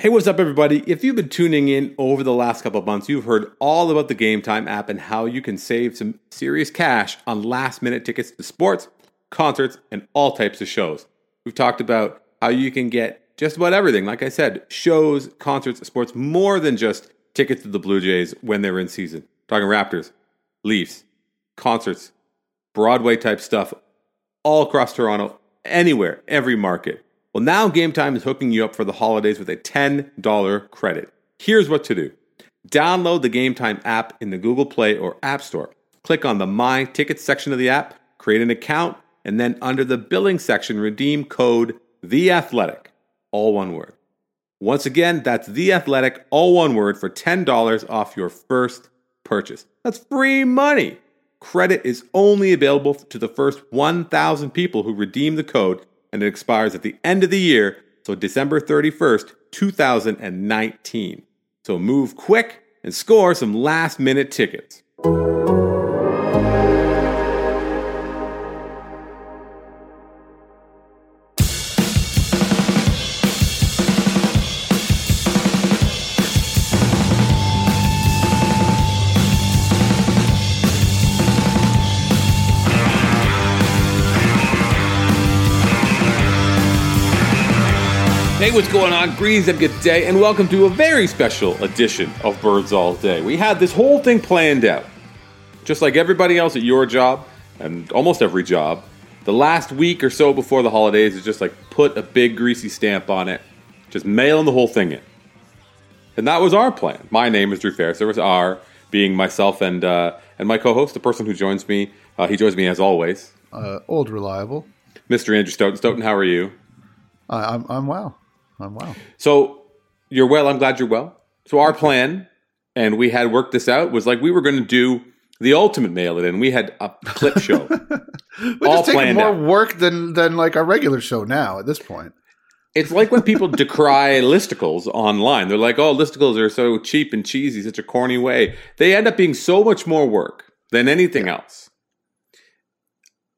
Hey, what's up, everybody? If you've been tuning in over the last couple months, you've heard all about the Game Time app and how you can save some serious cash on last minute tickets to sports, concerts, and all types of shows. We've talked about how you can get just about everything. Like I said, shows, concerts, sports, more than just tickets to the Blue Jays when they're in season. Talking Raptors, Leafs, concerts, Broadway type stuff, all across Toronto, anywhere, every market. Well, now Game Time is hooking you up for the holidays with a $10 credit. Here's what to do download the Game Time app in the Google Play or App Store. Click on the My Tickets section of the app, create an account, and then under the billing section, redeem code The Athletic, all one word. Once again, that's The Athletic, all one word, for $10 off your first purchase. That's free money. Credit is only available to the first 1,000 people who redeem the code and it expires at the end of the year, so December 31st, 2019. So move quick and score some last minute tickets. Hey, what's going on? Greetings and good day, and welcome to a very special edition of Birds All Day. We had this whole thing planned out. Just like everybody else at your job, and almost every job, the last week or so before the holidays is just like put a big greasy stamp on it, just mailing the whole thing in. And that was our plan. My name is Drew Ferris. There was our being myself and uh, and my co-host, the person who joins me. Uh, he joins me as always, Uh, old reliable. Mr. Andrew Stoeten. Stoeten, how are you? I I'm, I'm wow. I'm wow. So you're well. I'm glad you're well. So our plan, and we had worked this out, was like we were going to do the ultimate mail it in. We had a clip show. We're All just taking more out. work than than like our regular show now at this point. it's like when people decry listicles online. They're like, "Oh, listicles are so cheap and cheesy, such a corny way." They end up being so much more work than anything else.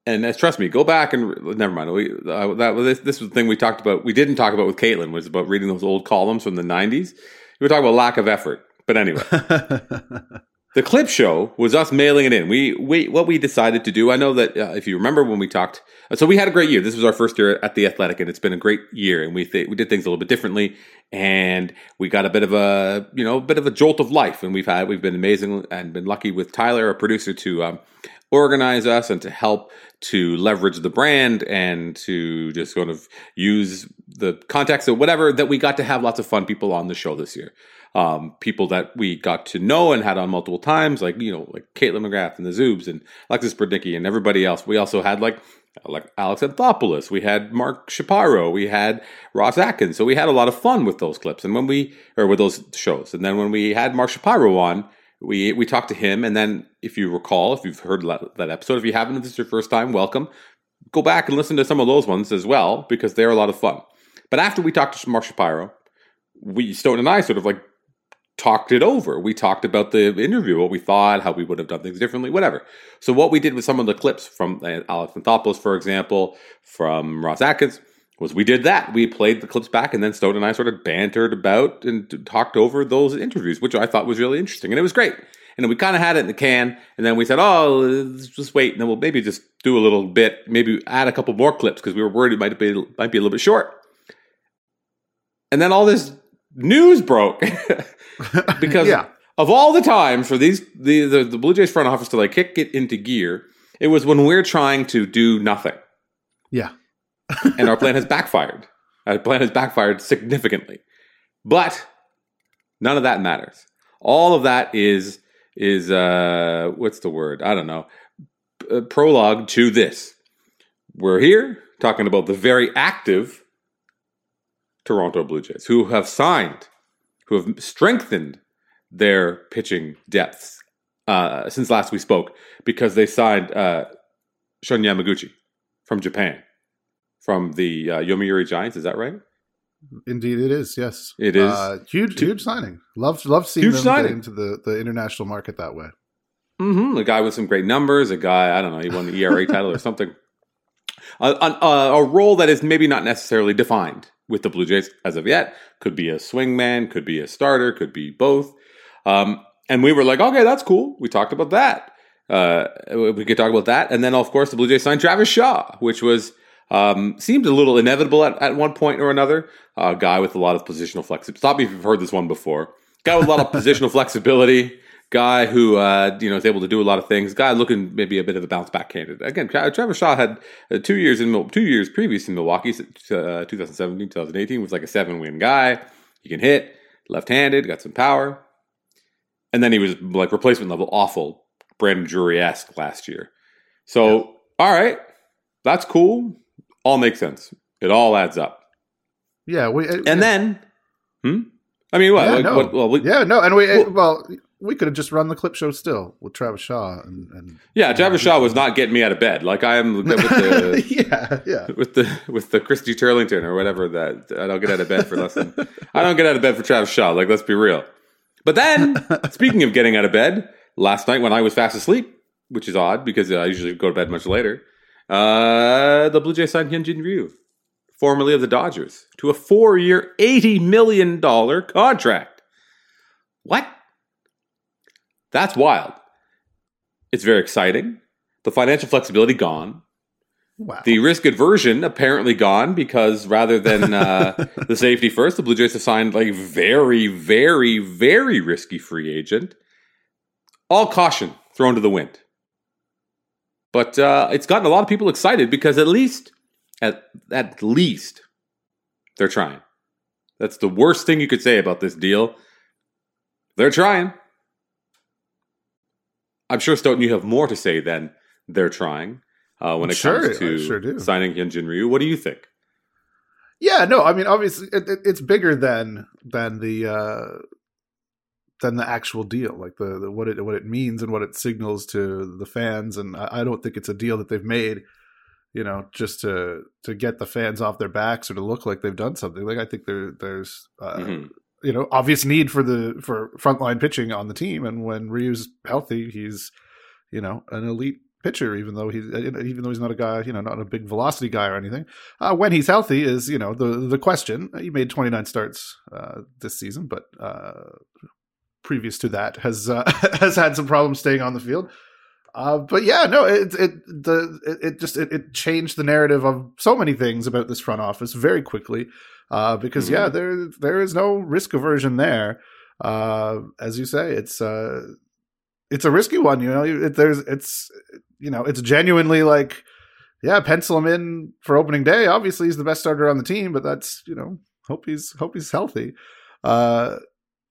And uh, trust me, go back and never mind. We, uh, that this, this was the thing we talked about. We didn't talk about with Caitlin was about reading those old columns from the '90s. We were talking about lack of effort. But anyway, The clip show was us mailing it in. We, we what we decided to do. I know that uh, if you remember when we talked, uh, so we had a great year. This was our first year at the Athletic, and it's been a great year. And we th- we did things a little bit differently, and we got a bit of a you know a bit of a jolt of life. And we've had we've been amazing and been lucky with Tyler, our producer, to um, organize us and to help to leverage the brand and to just sort of use the context of whatever that we got to have lots of fun people on the show this year um, people that we got to know and had on multiple times, like you know, like Kaitlyn McGrath and the Zoobs and Alexis Brudnicki and everybody else. We also had like like Alex Anthopoulos, we had Mark Shapiro, we had Ross Atkins. So we had a lot of fun with those clips, and when we or with those shows, and then when we had Mark Shapiro on. We, we talked to him, and then if you recall, if you've heard that episode, if you haven't, if this is your first time, welcome. Go back and listen to some of those ones as well because they're a lot of fun. But after we talked to Mark Shapiro, we Stone and I sort of like talked it over. We talked about the interview, what we thought, how we would have done things differently, whatever. So what we did with some of the clips from uh, Alex Anthopoulos, for example, from Ross Atkins, was we did that. We played the clips back, and then Stone and I sort of bantered about and talked over those interviews, which I thought was really interesting, and it was great. And we kind of had it in the can, and then we said, "Oh, let's just wait, and then we'll maybe just do a little bit, maybe add a couple more clips because we were worried it might be might be a little bit short." And then all this news broke because yeah, of all the times for these the, the the Blue Jays front office to like kick it into gear, it was when we're trying to do nothing, yeah. And our plan has backfired. Our plan has backfired significantly, but none of that matters. All of that is is uh what's the word? I don't know. Uh, prologue to this. We're here talking about the very active Toronto Blue Jays who have signed, who have strengthened their pitching depths uh, since last we spoke because they signed uh, Shun Yamaguchi from Japan, from the uh, Yomiuri Giants. Is that right? Indeed, it is. Yes, It is. uh, huge, huge signing. Love, love seeing Huge them signing. get into the the international market that way. Mm-hmm. A guy with some great numbers. A guy I don't know. He won the ERA title or something. a, a, a role that is maybe not necessarily defined with the Blue Jays as of yet. Could be a swingman, could be a starter, could be both. Um, and we were like, okay, that's cool. We talked about that. Uh, we could talk about that, and then of course the Blue Jays signed Travis Shaw, which was um, seemed a little inevitable at, at one point or another. A uh, guy with a lot of positional flexibility. Stop me if you've heard this one before. Guy with a lot of positional flexibility. Guy who uh, you know is able to do a lot of things. Guy looking maybe a bit of a bounce back candidate. Again, Travis Shaw had uh, two years in two years previous in Milwaukee, uh, 2017, 2018 was like a seven win guy. He can hit left handed, got some power, and then he was like replacement level awful Brandon Drury esque last year. So yeah. all right, that's cool all makes sense. It all adds up. Yeah, we uh, and then, hmm. I mean, what? Yeah, like, no. what well, we, yeah, no, and we well, well we could have just run the clip show still with Travis Shaw and, and yeah, Travis Shaw was not getting me out of bed. Like I am with the yeah, yeah, with the with the Christy Turlington or whatever that I don't get out of bed for less than I don't get out of bed for Travis Shaw. Like let's be real. But then, speaking of getting out of bed, last night when I was fast asleep, which is odd because I usually go to bed much later. Uh, the Blue Jays signed Hyunjin Ryu, formerly of the Dodgers, to a four-year, eighty million dollar contract. What? That's wild. It's very exciting. The financial flexibility gone. Wow. The risk aversion apparently gone because rather than uh, the safety first, the Blue Jays have signed like very, very, very risky free agent. All caution thrown to the wind. But uh, it's gotten a lot of people excited because at least, at at least, they're trying. That's the worst thing you could say about this deal. They're trying. I'm sure Stoeten, you have more to say than they're trying uh, when it sure, comes to sure signing Hyunjin Ryu. What do you think? Yeah, no, I mean, obviously, it, it, it's bigger than than the uh, than the actual deal, like the, the, what it what it means and what it signals to the fans. And I, I, don't think it's a deal that they've made, you know, just to to get the fans off their backs or to look like they've done something. Like I think there there's uh, mm-hmm. you know obvious need for the for frontline pitching on the team, and when Ryu's healthy, he's you know an elite pitcher, even though he's even though he's not a guy, you know, not a big velocity guy or anything. Uh, when he's healthy is you know the the question. He made 29 starts uh, this season, but uh, previous to that has uh, has had some problems staying on the field. Uh, but yeah, no, it it the it, it just it, it, changed the narrative of so many things about this front office very quickly. Uh, because mm-hmm. yeah, there there is no risk aversion there. Uh, as you say, it's uh, it's a risky one. You know, it, there's it's you know it's genuinely like yeah, pencil him in for opening day. Obviously, he's the best starter on the team, but that's you know hope he's hope he's healthy. Uh,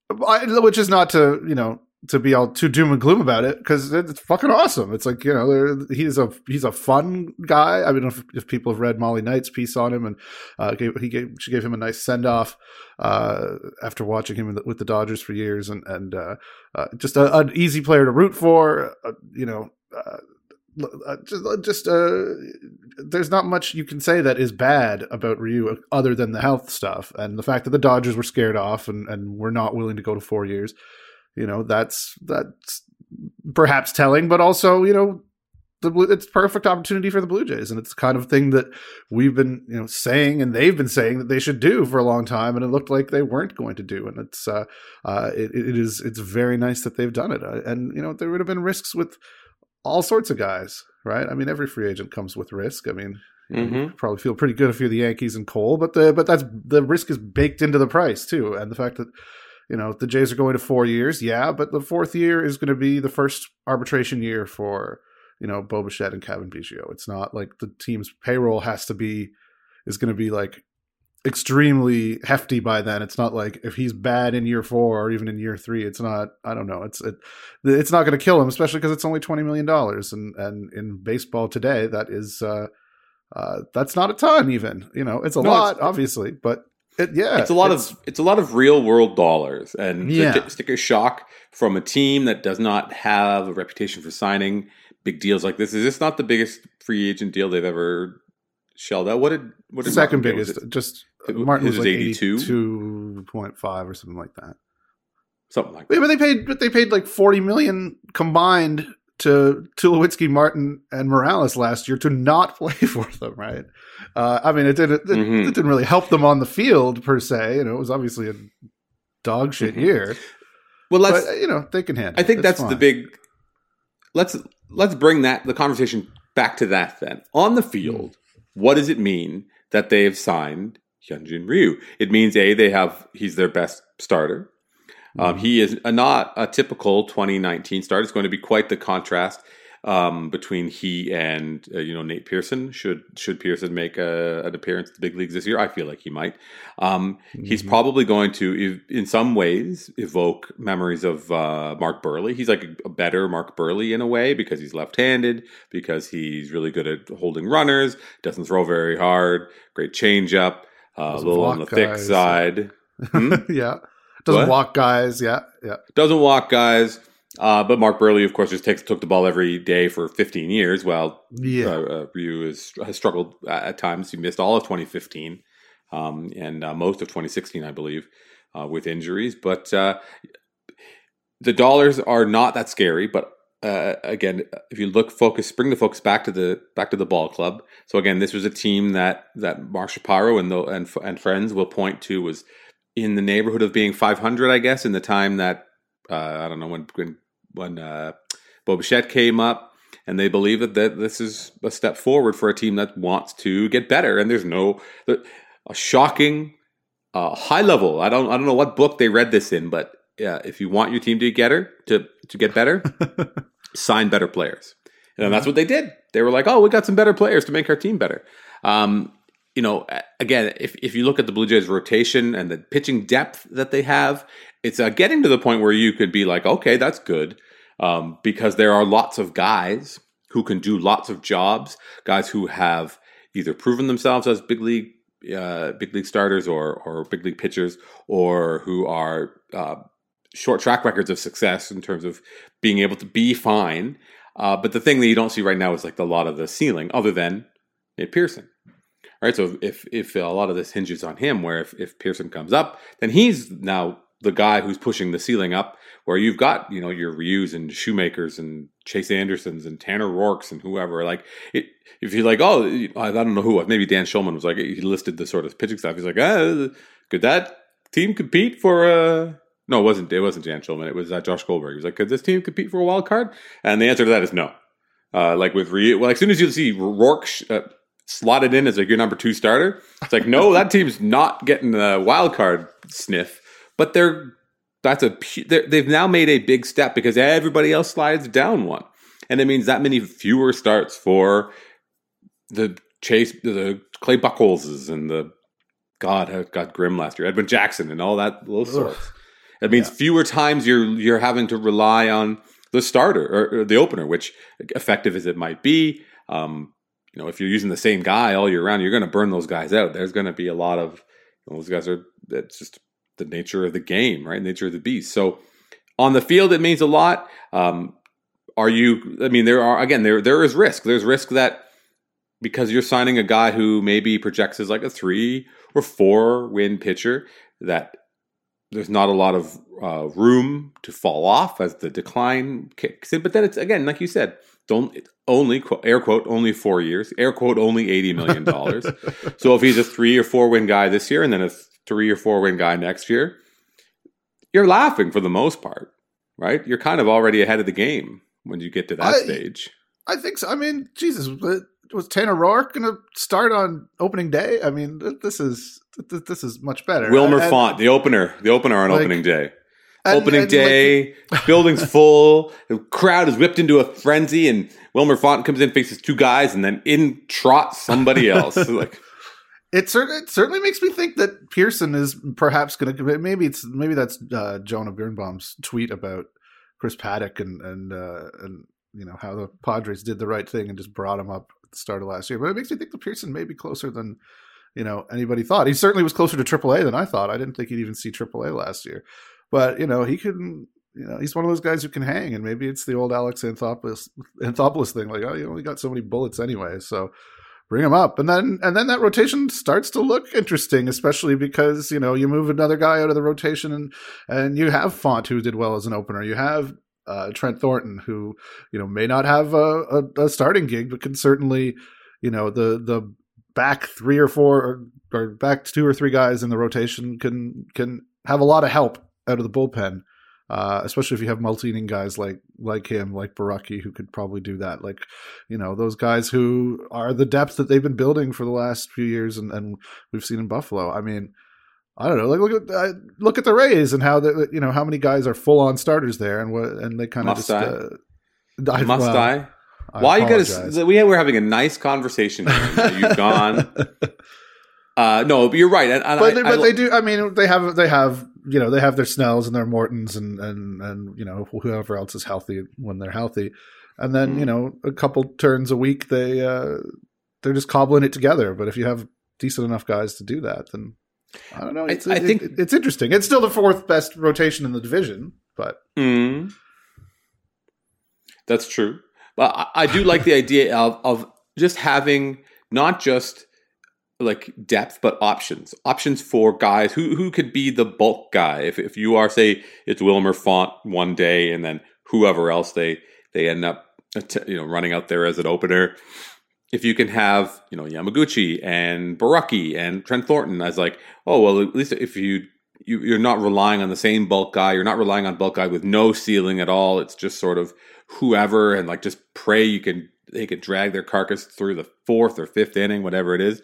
which is not to you know to be all too doom and gloom about it because it's fucking awesome. It's like you know he's a he's a fun guy. I mean, if, if people have read Molly Knight's piece on him, and uh, gave, he gave she gave him a nice send off uh, after watching him the, with the Dodgers for years, and and uh, uh just a, an easy player to root for. Uh, you know, uh, just, uh, just uh, there's not much you can say that is bad about Ryu other than the health stuff and the fact that the Dodgers were scared off and, and were not willing to go to four years. You know, that's that's perhaps telling, but also you know the it's perfect opportunity for the Blue Jays, and it's the kind of thing that we've been you know saying and they've been saying that they should do for a long time, and it looked like they weren't going to do, and it's uh, uh it, it is it's very nice that they've done it, uh, and you know there would have been risks with all sorts of guys, right? I mean, every free agent comes with risk. I mean, mm-hmm. you probably feel pretty good if you're the Yankees and Cole, but the but that's the risk is baked into the price too, and the fact that you know the Jays are going to four years, yeah, but the fourth year is going to be the first arbitration year for you know Bo and Cavan Biggio. It's not like the team's payroll has to be is going to be like extremely hefty by then. It's not like if he's bad in year four or even in year three, it's not. I don't know. It's it, it's not going to kill him, especially because it's only twenty million dollars, and and in baseball today, that is uh, uh, that's not a ton. Even you know, it's a no, lot, it's, obviously, but. It, yeah, it's a lot it's, of it's a lot of real world dollars, and yeah. the sticker shock from a team that does not have a reputation for signing big deals like this. Is this not the biggest free agent deal they've ever shelled out? What did what did second biggest? Just Martin was, was like 82 point five or something like that. Something like that. Yeah, but they paid but they paid like 40 million combined to Tulowitzki, Martin, and Morales last year to not play for them, right? Uh, I mean, it didn't it, Mhm. it didn't really help them on the field per se. You know, it was obviously a dog shit Mhm. year, Well, let's. but you know they can handle. I think that's It's the big. Let's let's bring that the conversation back to that then. On the field, what does it mean that they've signed Hyunjin Ryu? It means a they have he's their best starter. Um, Mhm. he is a, not a typical 2019 start. It's going to be quite the contrast um, between he and uh, you know Nate Pearson. Should should Pearson make a, an appearance at the big leagues this year? I feel like he might. Um, He's Mhm. probably going to, in some ways, evoke memories of uh, Mark Buehrle. He's like a, a better Mark Buehrle in a way because he's left-handed, because he's really good at holding runners, doesn't throw very hard, great changeup, uh, a little on the thick guys. side. Hmm? yeah, doesn't What? walk guys. Yeah, yeah. doesn't walk guys. Uh, but Mark Buehrle, of course, just takes took the ball every day for 15 years. While Yeah, uh, uh, Ryu is, has struggled at at times. He missed all of 2015 um, and uh, most of 2016, I believe, uh, with injuries. But uh, the dollars are not that scary. But uh, again, if you look, focus, bring the focus back to the back to the ball club. So again, this was a team that that Mark Shapiro and the, and and friends will point to was in the neighborhood of being 500, I guess, in the time that uh, I don't know when when when uh, came up, and they believe that, that this is a step forward for a team that wants to get better. And there's no a shocking uh, high level. I don't I don't know what book they read this in, but if you want your team to get better, to to get better, sign better players. And that's what they did. They were like, "Oh, we got some better players to make our team better." Um, you know, again, if if you look at the Blue Jays rotation and the pitching depth that they have, it's uh, getting to the point where you could be like, "Okay, that's good," um, because there are lots of guys who can do lots of jobs, guys who have either proven themselves as big league uh, big league starters or or big league pitchers, or who are uh, short track records of success in terms of being able to be fine. Uh, but the thing that you don't see right now is like a lot of the ceiling, other than Nate Pearson. All right, so if if a lot of this hinges on him, where if, if Pearson comes up, then he's now the guy who's pushing the ceiling up. Where you've got you know your Ryus and Shoemakers and Chase Andersons and Tanner Roark's and whoever. Like it, if you're like, oh, I don't know who, maybe Dan Shulman was like he listed the sort of pitching stuff. He's like, ah, could that team compete for uh no, it wasn't. It wasn't Jan Shulman. It was uh, Josh Goldberg. He was like, "Could this team compete for a wild card?" And the answer to that is no. Uh, like with Ryu, well, as soon as you see Roark sh- uh, slotted in as like your number two starter, it's like, no, that team's not getting the wild card sniff. But they're that's a they're, they've now made a big step because everybody else slides down one, and it means that many fewer starts for the Chase, the Clay Buchholzes, and the God, got grim last year, Edwin Jackson, and all that little sorts. It means Yeah. fewer times you're you're having to rely on the starter or, or the opener, which effective as it might be, um, you know, if you're using the same guy all year round, you're going to burn those guys out. There's going to be a lot of those guys are. That's just the nature of the game, right? Nature of the beast. So on the field, it means a lot. Um, are you? I mean, there are again there there is risk. There's risk that because you're signing a guy who maybe projects as like a three or four win pitcher that there's not a lot of uh, room to fall off as the decline kicks in. But then it's again, like you said, don't only quote, air quote only four years, air quote only eighty million dollars. so if he's a three or four win guy this year, and then a three or four win guy next year, you're laughing for the most part, right? You're kind of already ahead of the game when you get to that I- stage. I think so. I mean, Jesus, was- Tanner Roark going to start on opening day? I mean, this is th- this is much better. Wilmer And- Font, the opener, the opener on Like- opening day. and- opening and, like, day, building's full, the crowd is whipped into a frenzy, and Wilmer Font comes in, faces two guys, and then in trots somebody else. like, It, cer- it certainly makes me think that Pearson is perhaps going to. Maybe it's maybe that's uh, Jonah Birenbaum's tweet about Chris Paddack and and uh, and you know how the Padres did the right thing and just brought him up at the start of last year. But it makes me think that Pearson may be closer than you know anybody thought. He certainly was closer to AAA than I thought. I didn't think he'd even see AAA last year, but you know he can. You know, he's one of those guys who can hang, and maybe it's the old Alex Anthopoulos, Anthopoulos thing. Like, oh, you only got so many bullets anyway, so bring him up and then and then that rotation starts to look interesting especially because you know you move another guy out of the rotation and and you have font who did well as an opener you have uh, Trent Thornton, who you know may not have a, a, a, starting gig, but can certainly, you know, the the back three or four or, or back two or three guys in the rotation can can have a lot of help out of the bullpen. Uh, especially if you have multi-inning guys like like him, like Borucki, who could probably do that. Like, you know, those guys who are the depth that they've been building for the last few years, and, and we've seen in Buffalo. I mean, I don't know. Like look at uh, look at the Rays and how the you know how many guys are full on starters there, and what and they kind of just uh, I, must well, die. I Why apologize. you got to? We were having a nice conversation. You've gone. Uh, no, but you're right. And, and but, I, but I, they do. I mean, they have they have you know they have their Snells and their Mortons and and and you know whoever else is healthy when they're healthy, and then mm. you know a couple turns a week they uh, they're just cobbling it together. But if you have decent enough guys to do that, then I don't know. It's, I, I think it, it's interesting. It's still the fourth best rotation in the division, but mm. that's true. But I, I do like the idea of of just having not just like depth, but options. Options for guys who who could be the bulk guy. If if you are say it's Wilmer Font one day, and then whoever else they they end up you know running out there as an opener. If you can have you know Yamaguchi and Borucki and Trent Thornton as like oh well at least if you, you you're not relying on the same bulk guy, you're not relying on bulk guy with no ceiling at all. It's just sort of whoever and like just pray you can they can drag their carcass through the fourth or fifth inning, whatever it is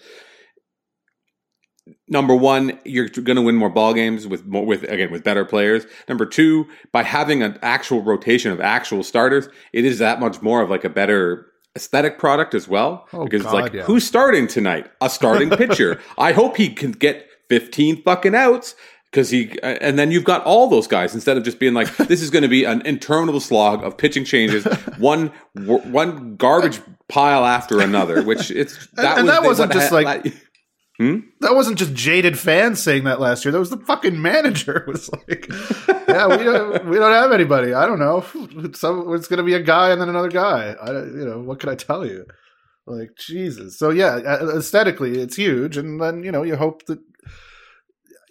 number one, you're going to win more ball games with more, with again with better players. Number two, by having an actual rotation of actual starters, it is that much more of like a better aesthetic product as well. Oh, because God, it's like, yeah. who's starting tonight? A starting pitcher. I hope he can get 15 fucking outs. Because he, and then you've got all those guys instead of just being like, this is going to be an interminable slog of pitching changes, one one garbage pile after another. Which it's that and, and was that wasn't just ha- like Hmm? That wasn't just jaded fans saying that last year. That was the fucking manager. It was like, yeah, we don't, we don't have anybody. I don't know. It's, it's going to be a guy and then another guy. I, you know, what can I tell you? Like Jesus. So yeah, aesthetically, it's huge, and then you know you hope that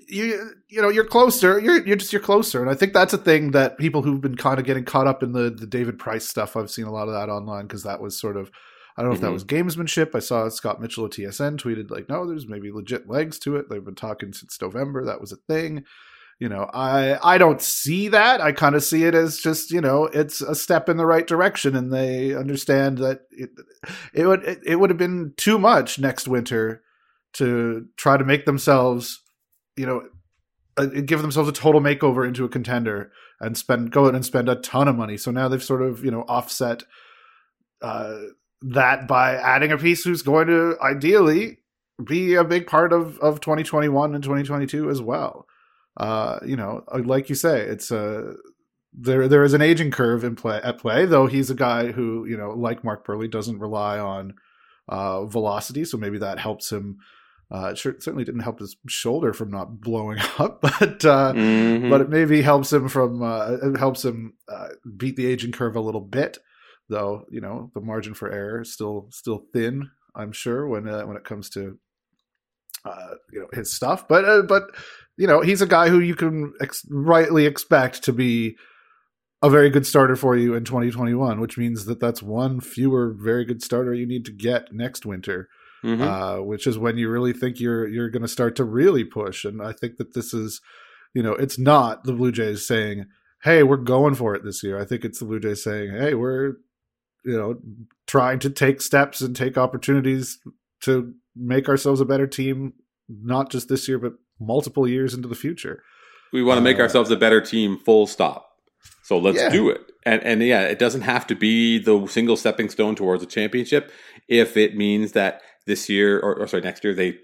you you know you're closer. You're you're just you're closer, and I think that's a thing that people who've been kind of getting caught up in the the David Price stuff. I've seen a lot of that online because that was sort of I don't know mm-hmm. if that mm-hmm. was gamesmanship. I saw Scott Mitchell at TSN tweeted like, "No, there's maybe legit legs to it. They've been talking since November. That was a thing." You know, I I don't see that. I kind of see it as just you know, it's a step in the right direction, and they understand that it it would it, it would have been too much next winter to try to make themselves, you know, uh, give themselves a total makeover into a contender and spend go out and spend a ton of money. So now they've sort of you know offset. Uh, that by adding a piece who's going to ideally be a big part of, of 2021 and 2022 as well. Uh, you know, uh, like you say, it's a there there is an aging curve in play at play, though he's a guy who, you know, like Mark Buehrle, doesn't rely on uh, velocity, so maybe that helps him. Uh, it certainly didn't help his shoulder from not blowing up, but uh, mm-hmm. but it maybe helps him from uh, it helps him uh, beat the aging curve a little bit though you know the margin for error is still still thin i'm sure when uh, when it comes to uh, you know his stuff but uh, but you know he's a guy who you can ex- rightly expect to be a very good starter for you in 2021 which means that that's one fewer very good starter you need to get next winter mm-hmm. uh, which is when you really think you're you're going to start to really push and i think that this is you know it's not the blue jays saying hey, we're going for it this year. I think it's the Blue Jays saying, hey, we're you know trying to take steps and take opportunities to make ourselves a better team not just this year but multiple years into the future we want to make uh, ourselves a better team full stop so let's yeah. do it and and yeah it doesn't have to be the single stepping stone towards a championship if it means that this year or, or sorry next year they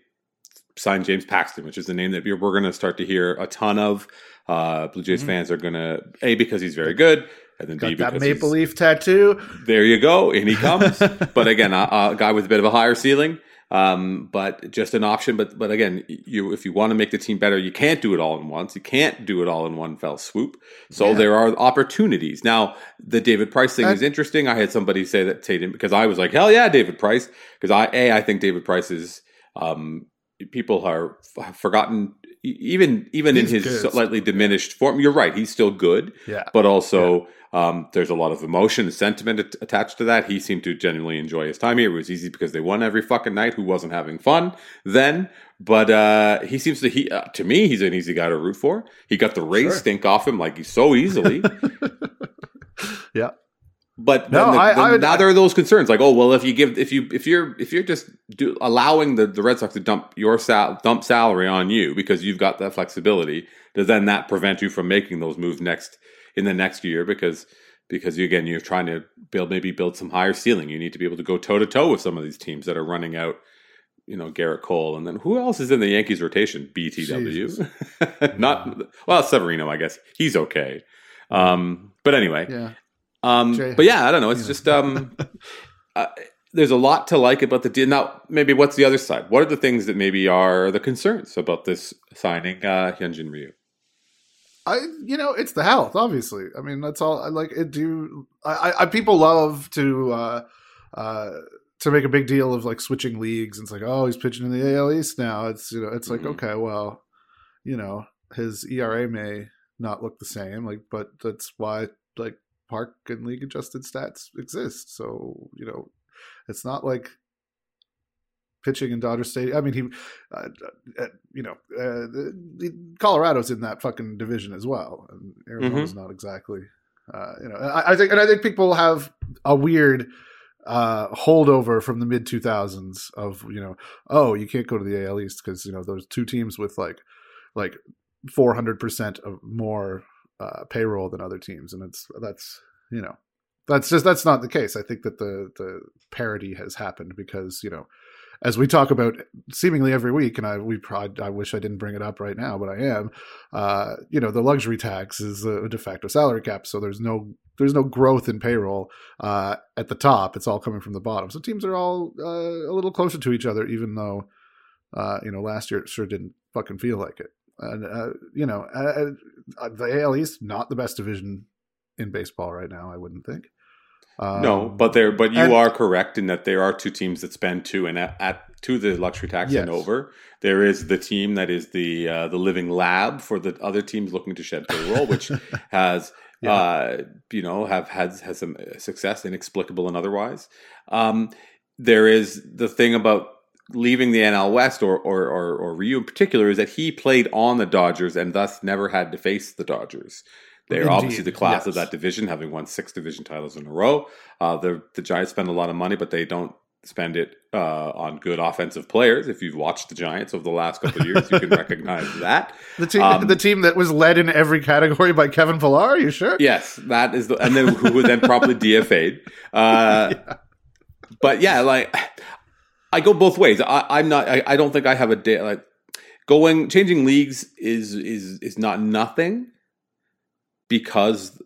sign James Paxton, which is the name that we're, we're going to start to hear a ton of. Uh, Blue Jays mm-hmm. fans are going to a because he's very good, and then Got B that maple leaf tattoo. There you go, and he comes. but again, a, a, guy with a bit of a higher ceiling, um, but just an option. But but again, you if you want to make the team better, you can't do it all in once. You can't do it all in one fell swoop. So yeah. there are opportunities. Now the David Price thing is interesting. I had somebody say that Tatum because I was like, hell yeah, David Price, because I a I think David Price is. Um, people are have forgotten even even He's in his good. slightly diminished form. You're right; he's still good, Yeah. but also um, there's a lot of emotion and sentiment at- attached to that. He seemed to genuinely enjoy his time here. It was easy because they won every fucking night. Who wasn't having fun then? But uh, he seems to he uh, to me he's an easy guy to root for. He got the race Sure. stink off him like he so easily. Yeah. But No, the- I- the- I would- now there are those concerns, like, oh well, if you give, if you, if you're, if you're just do, allowing the, the Red Sox to dump your sal- dump salary on you because you've got that flexibility, does then that prevent you from making those moves next in the next year? Because because you, again, you're trying to build maybe build some higher ceiling. You need to be able to go toe to toe with some of these teams that are running out. You know Gerrit Cole, and then who else is in the Yankees rotation? BTW, not well Severino, I guess he's okay. Um, but anyway, Yeah. Um, but yeah, I don't know. It's just um, uh, there's a lot to like about the deal. Now, maybe what's the other side? What are the things that maybe are the concerns about this signing uh, Hyunjin Ryu? I, you know, it's the health. Obviously, I mean, that's all. I like it. Do I? I people love to uh, uh, to make a big deal of like switching leagues. And it's like, oh, he's pitching in the AL East now. It's you know, it's like Mhm. okay, well, you know, his ERA may not look the same, like, but that's why like park and league adjusted stats exist. So you know, it's not like pitching in Dodger Stadium. I mean, he, uh, uh, you know, uh, the, the Colorado's in that fucking division as well, and Arizona's not exactly, uh, you know. I, I think, and I think people have a weird uh holdover from the mid 2000s of you know oh you can't go to the AL East because you know those two teams with like like 400% of more uh payroll than other teams. And it's that's you know that's just that's not the case. I think that the the parity has happened because you know as we talk about seemingly every week and i we i wish i didn't bring it up right now but i am uh you know the luxury tax is a de facto salary cap. So there's no there's no growth in payroll uh at the top. It's all coming from the bottom. So teams are all uh, a little closer to each other even though uh you know last year it sure didn't fucking feel like it uh, you know uh, uh, the AL East not the best division in baseball right now. I wouldn't think. Um, no, but there, but you and- are correct in that there are two teams that spend two and at, at to the luxury tax Yes. and over. There is the team that is the uh, the living lab for the other teams looking to shed payroll, which has Yeah. uh, you know have had has some success, inexplicable and otherwise. Um, there is the thing about leaving the NL West or, or or or Ryu in particular is that he played on the Dodgers and thus never had to face the Dodgers. They're Indeed, obviously the class of that division, having won six division titles in a row. Uh, the the Giants spend a lot of money, but they don't spend it uh, on good offensive players. If you've watched the Giants over the last couple of years, you can recognize that. the team um, the team that was led in every category by Kevin Pillar. Are you sure? Yes, that is the, and then who would then probably DFA'd. Uh, Yeah. But yeah, like I go both ways. I, I'm not. I, I don't think I have a day like going changing leagues is is is not nothing because.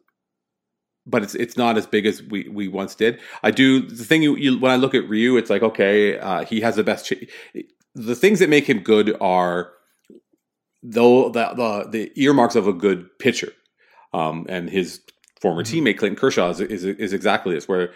But it's it's not as big as we, we once did. I do the thing you, you when I look at Ryu, it's like okay, uh, he has the best. Ch- the things that make him good are though the, the the earmarks of a good pitcher, um, and his former Mhm. teammate Clayton Kershaw is, is is exactly this. Where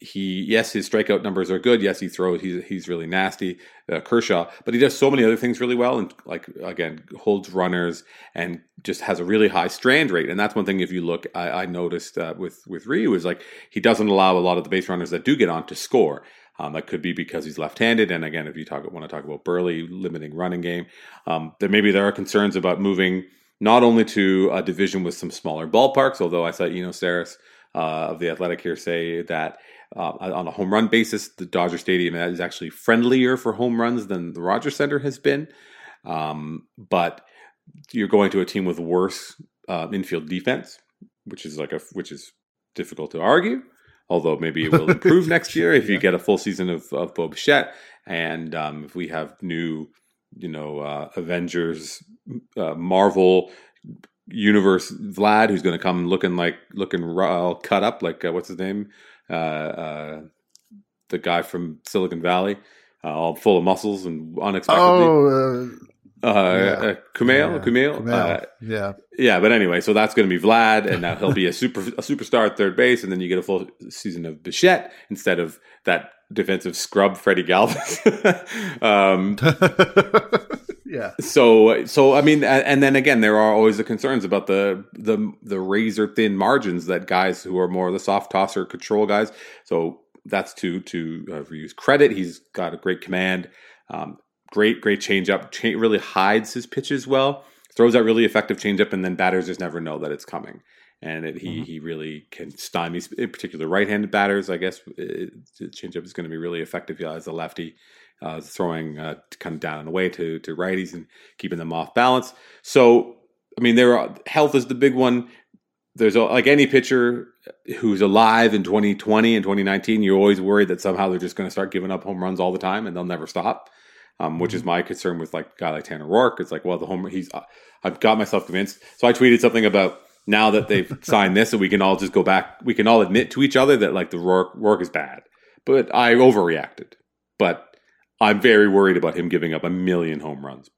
he yes, his strikeout numbers are good. Yes, he throws. He's he's really nasty, uh, Kershaw, but he does so many other things really well, and like again holds runners and just has a really high strand rate. And that's one thing. If you look, I, I noticed uh, with with Ryu is like he doesn't allow a lot of the base runners that do get on to score. Um, that could be because he's left-handed, and again, if you talk want to talk about Buehrle limiting running game, um, there maybe there are concerns about moving not only to a division with some smaller ballparks, although I saw Eno Sarris uh, of the Athletic here say that uh, on a home run basis, the Dodger Stadium is actually friendlier for home runs than the Rogers Center has been. Um, but you're going to a team with worse uh, infield defense, which is like a which is difficult to argue. Although maybe it will improve next year if you Yeah. get a full season of, of Bo Bichette, and um, if we have new, you know, uh, Avengers, uh, Marvel universe Vlad, who's going to come looking like looking raw, cut up like uh, what's his name, the guy from Silicon Valley, uh, all full of muscles and unexpectedly. Oh, uh, yeah. uh, Kumail, yeah. Kumail, Kumail. Uh, yeah. yeah, but anyway, so that's going to be Vlad, and now he'll be a super a superstar at third base, and then you get a full season of Bichette instead of that defensive scrub Freddie Galvis. um, Yeah. So, so I mean, and then again, there are always the concerns about the the the razor thin margins that guys who are more the soft tosser control guys. So that's to to uh, use credit. He's got a great command, um, great great changeup. Cha- really hides his pitches well. Throws that really effective changeup, and then batters just never know that it's coming. And it, he Mhm. he really can stymie, in particular right-handed batters. I guess it, the changeup is going to be really effective yeah, as a lefty uh, throwing uh, kind of down and away to to righties and keeping them off balance. So, I mean, there are health is the big one. There's a, like any pitcher who's alive in 2020 and 2019, you're always worried that somehow they're just going to start giving up home runs all the time and they'll never stop. Um, which is my concern with like a guy like Tanner Roark. It's like, well, the home he's I've got myself convinced. So I tweeted something about now that they've signed this, and we can all just go back. We can all admit to each other that like the Roark Roark is bad, but I overreacted. But I'm very worried about him giving up a million home runs.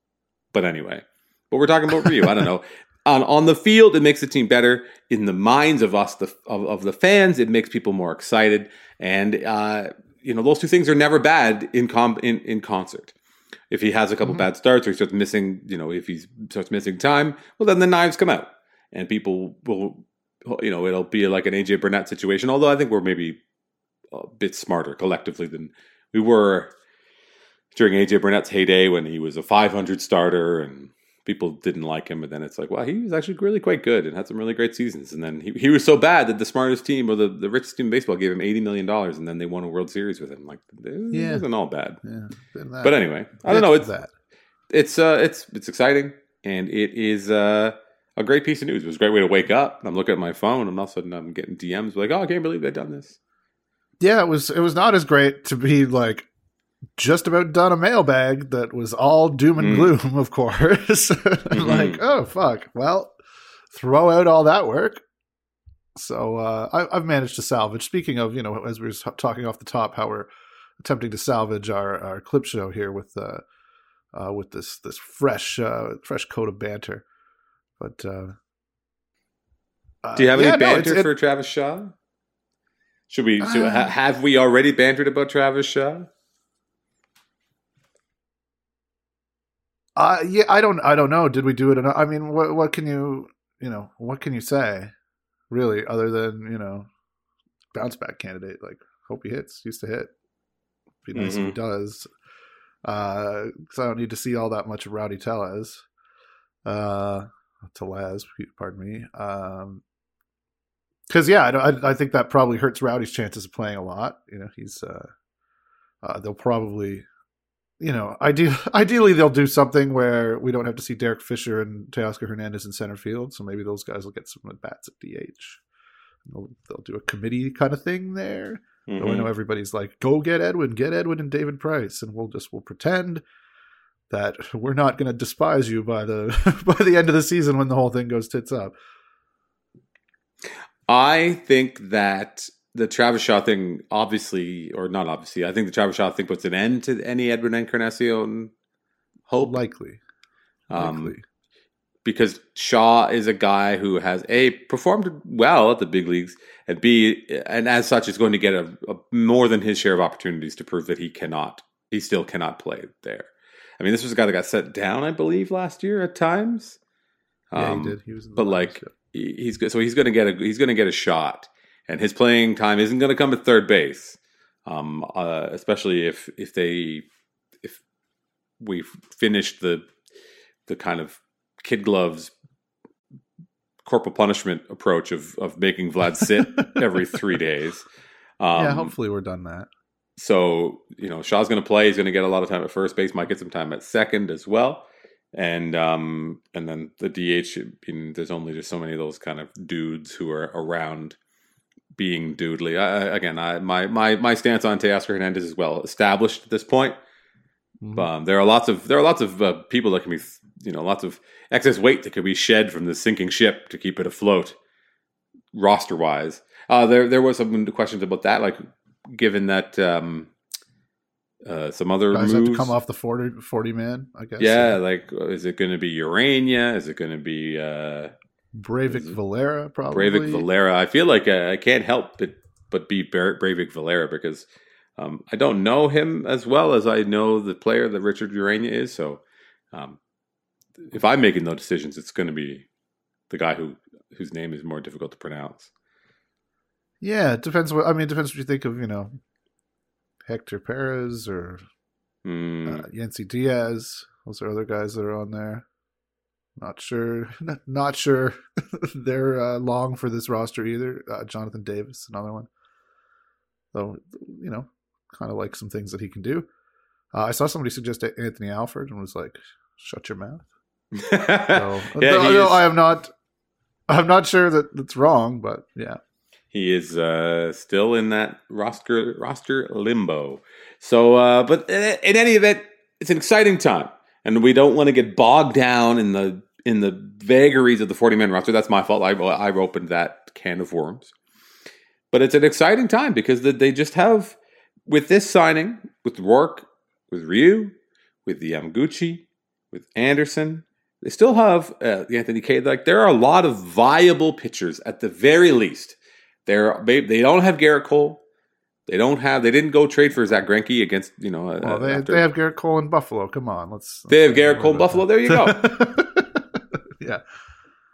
But anyway, but we're talking about Ryu. I don't know. On on the field, it makes the team better. In the minds of us, the of, of the fans, it makes people more excited. And uh, you know, those two things are never bad in com- in, in concert. If he has a couple Mhm. bad starts or he starts missing, you know, if he starts missing time, well, then the knives come out, and people will, you know, it'll be like an AJ Burnett situation. Although I think we're maybe a bit smarter collectively than we were during AJ Burnett's heyday when he was a 500 starter and people didn't like him. And then it's like, well, he was actually really quite good and had some really great seasons. And then he, he was so bad that the smartest team or the, the richest team in baseball gave him $80 million and then they won a World Series with him. Like, it Yeah. wasn't all bad. Yeah. But anyway, I don't know. It's, that. it's, uh, it's, it's exciting and it is, uh, a great piece of news. It was a great way to wake up. I'm looking at my phone and all of a sudden I'm getting DMs like, oh, I can't believe they've done this. Yeah, it was it was not as great to be like just about done a mailbag that was all doom and Mm. gloom, of course. Like, oh fuck. Well, throw out all that work. So uh, I, I've managed to salvage. Speaking of, you know, as we were talking off the top, how we're attempting to salvage our, our clip show here with uh, uh, with this this fresh uh, fresh coat of banter. But uh, uh, Do you have yeah, any no, it's- banter it- for Travis Shaw? Should we? should- ha- have we already bantered about Travis Shaw? Uh, yeah, I don't, I don't know. Did we do it? Enough? I mean, what, what can you, you know, what can you say, really, other than you know, bounce back candidate? Like, hope he hits. Used to hit. Be nice if he Mhm. does. Uh, because I don't need to see all that much of Rowdy Tellez. Uh, Tellez, pardon me. Um, because yeah, I, I, I think that probably hurts Rowdy's chances of playing a lot. You know, he's uh, uh they'll probably you know, ideally, ideally they'll do something where we don't have to see Derek Fisher and Teoscar Hernandez in center field. So maybe those guys will get some at bats at DH. They'll, they'll do a committee kind of thing there. Though I Mhm. know everybody's like, "Go get Edwin, get Edwin and David Price," and we'll just we'll pretend that we're not going to despise you by the by the end of the season when the whole thing goes tits up. I think that the Travis Shaw thing, obviously, or not obviously, I think the Travis Shaw thing puts an end to any Edwin Encarnacion hope. Likely, um, likely. because Shaw is a guy who has a performed well at the big leagues, and b and as such is going to get a, a more than his share of opportunities to prove that he cannot, he still cannot play there. I mean, this was a guy that got set down, I believe, last year at times. yeah, Um, he did. He was, in the but, like, he- he's so he's going to get a he's going to get a shot, and his playing time isn't going to come at third base, um, uh, especially if if they if we've finished the the kind of kid gloves corporal punishment approach of of making Vlad sit every three days. Um, yeah, hopefully we're done that. so you know, Shaw's going to play. He's going to get a lot of time at first base. Might get some time at second as well. And um, and then the DH. I mean, there's only just so many of those kind of dudes who are around being doodly. I, again, I my my my stance on Teoscar Hernandez is well established at this point. Mhm. Um, there are lots of there are lots of uh, people that can be you know lots of excess weight that could be shed from the sinking ship to keep it afloat, roster wise. Uh, there there was some questions about that, like given that um, uh, some other Guys moves. have to come off the 40, 40 man, I guess. yeah, like is it going to be Urena? Is it going to be uh, Breyvic Valera, probably. Breyvic Valera? I feel like uh, I can't help but but be Breyvic Valera because um, I don't know him as well as I know the player that Richard Urena is. So Um, if I'm making those decisions, it's going to be the guy who whose name is more difficult to pronounce. Yeah, it depends. What I mean, it depends what you think of. You know, Hector Perez or Mm, uh, Yennsy Diaz. Those are other guys that are on there. Not sure. Not sure they're uh, long for this roster either. Uh, Jonathan Davis, another one. Though you know, kind of like some things that he can do. Uh, I saw somebody suggest Anthony Alford and was like, "Shut your mouth." So, yeah, though is, I am not. I'm not sure that that's wrong, but yeah. he is uh, still in that roster roster limbo. So, uh, but in in any event, it's an exciting time, and we don't want to get bogged down in the in the vagaries of the forty man roster. That's my fault. I I opened that can of worms. But it's an exciting time because the, they just have with this signing with Roark, with Ryu, with the Yamaguchi, with Anderson. They still have uh, Anthony Kay. Like there are a lot of viable pitchers at the very least. They're they, they don't have Gerrit Cole. They don't have. They didn't go trade for Zack Greinke against you know. Uh, Well, they, after- they have Gerrit Cole in Buffalo. Come on, let's. They have let's Gerrit Cole in Buffalo. There you go. yeah,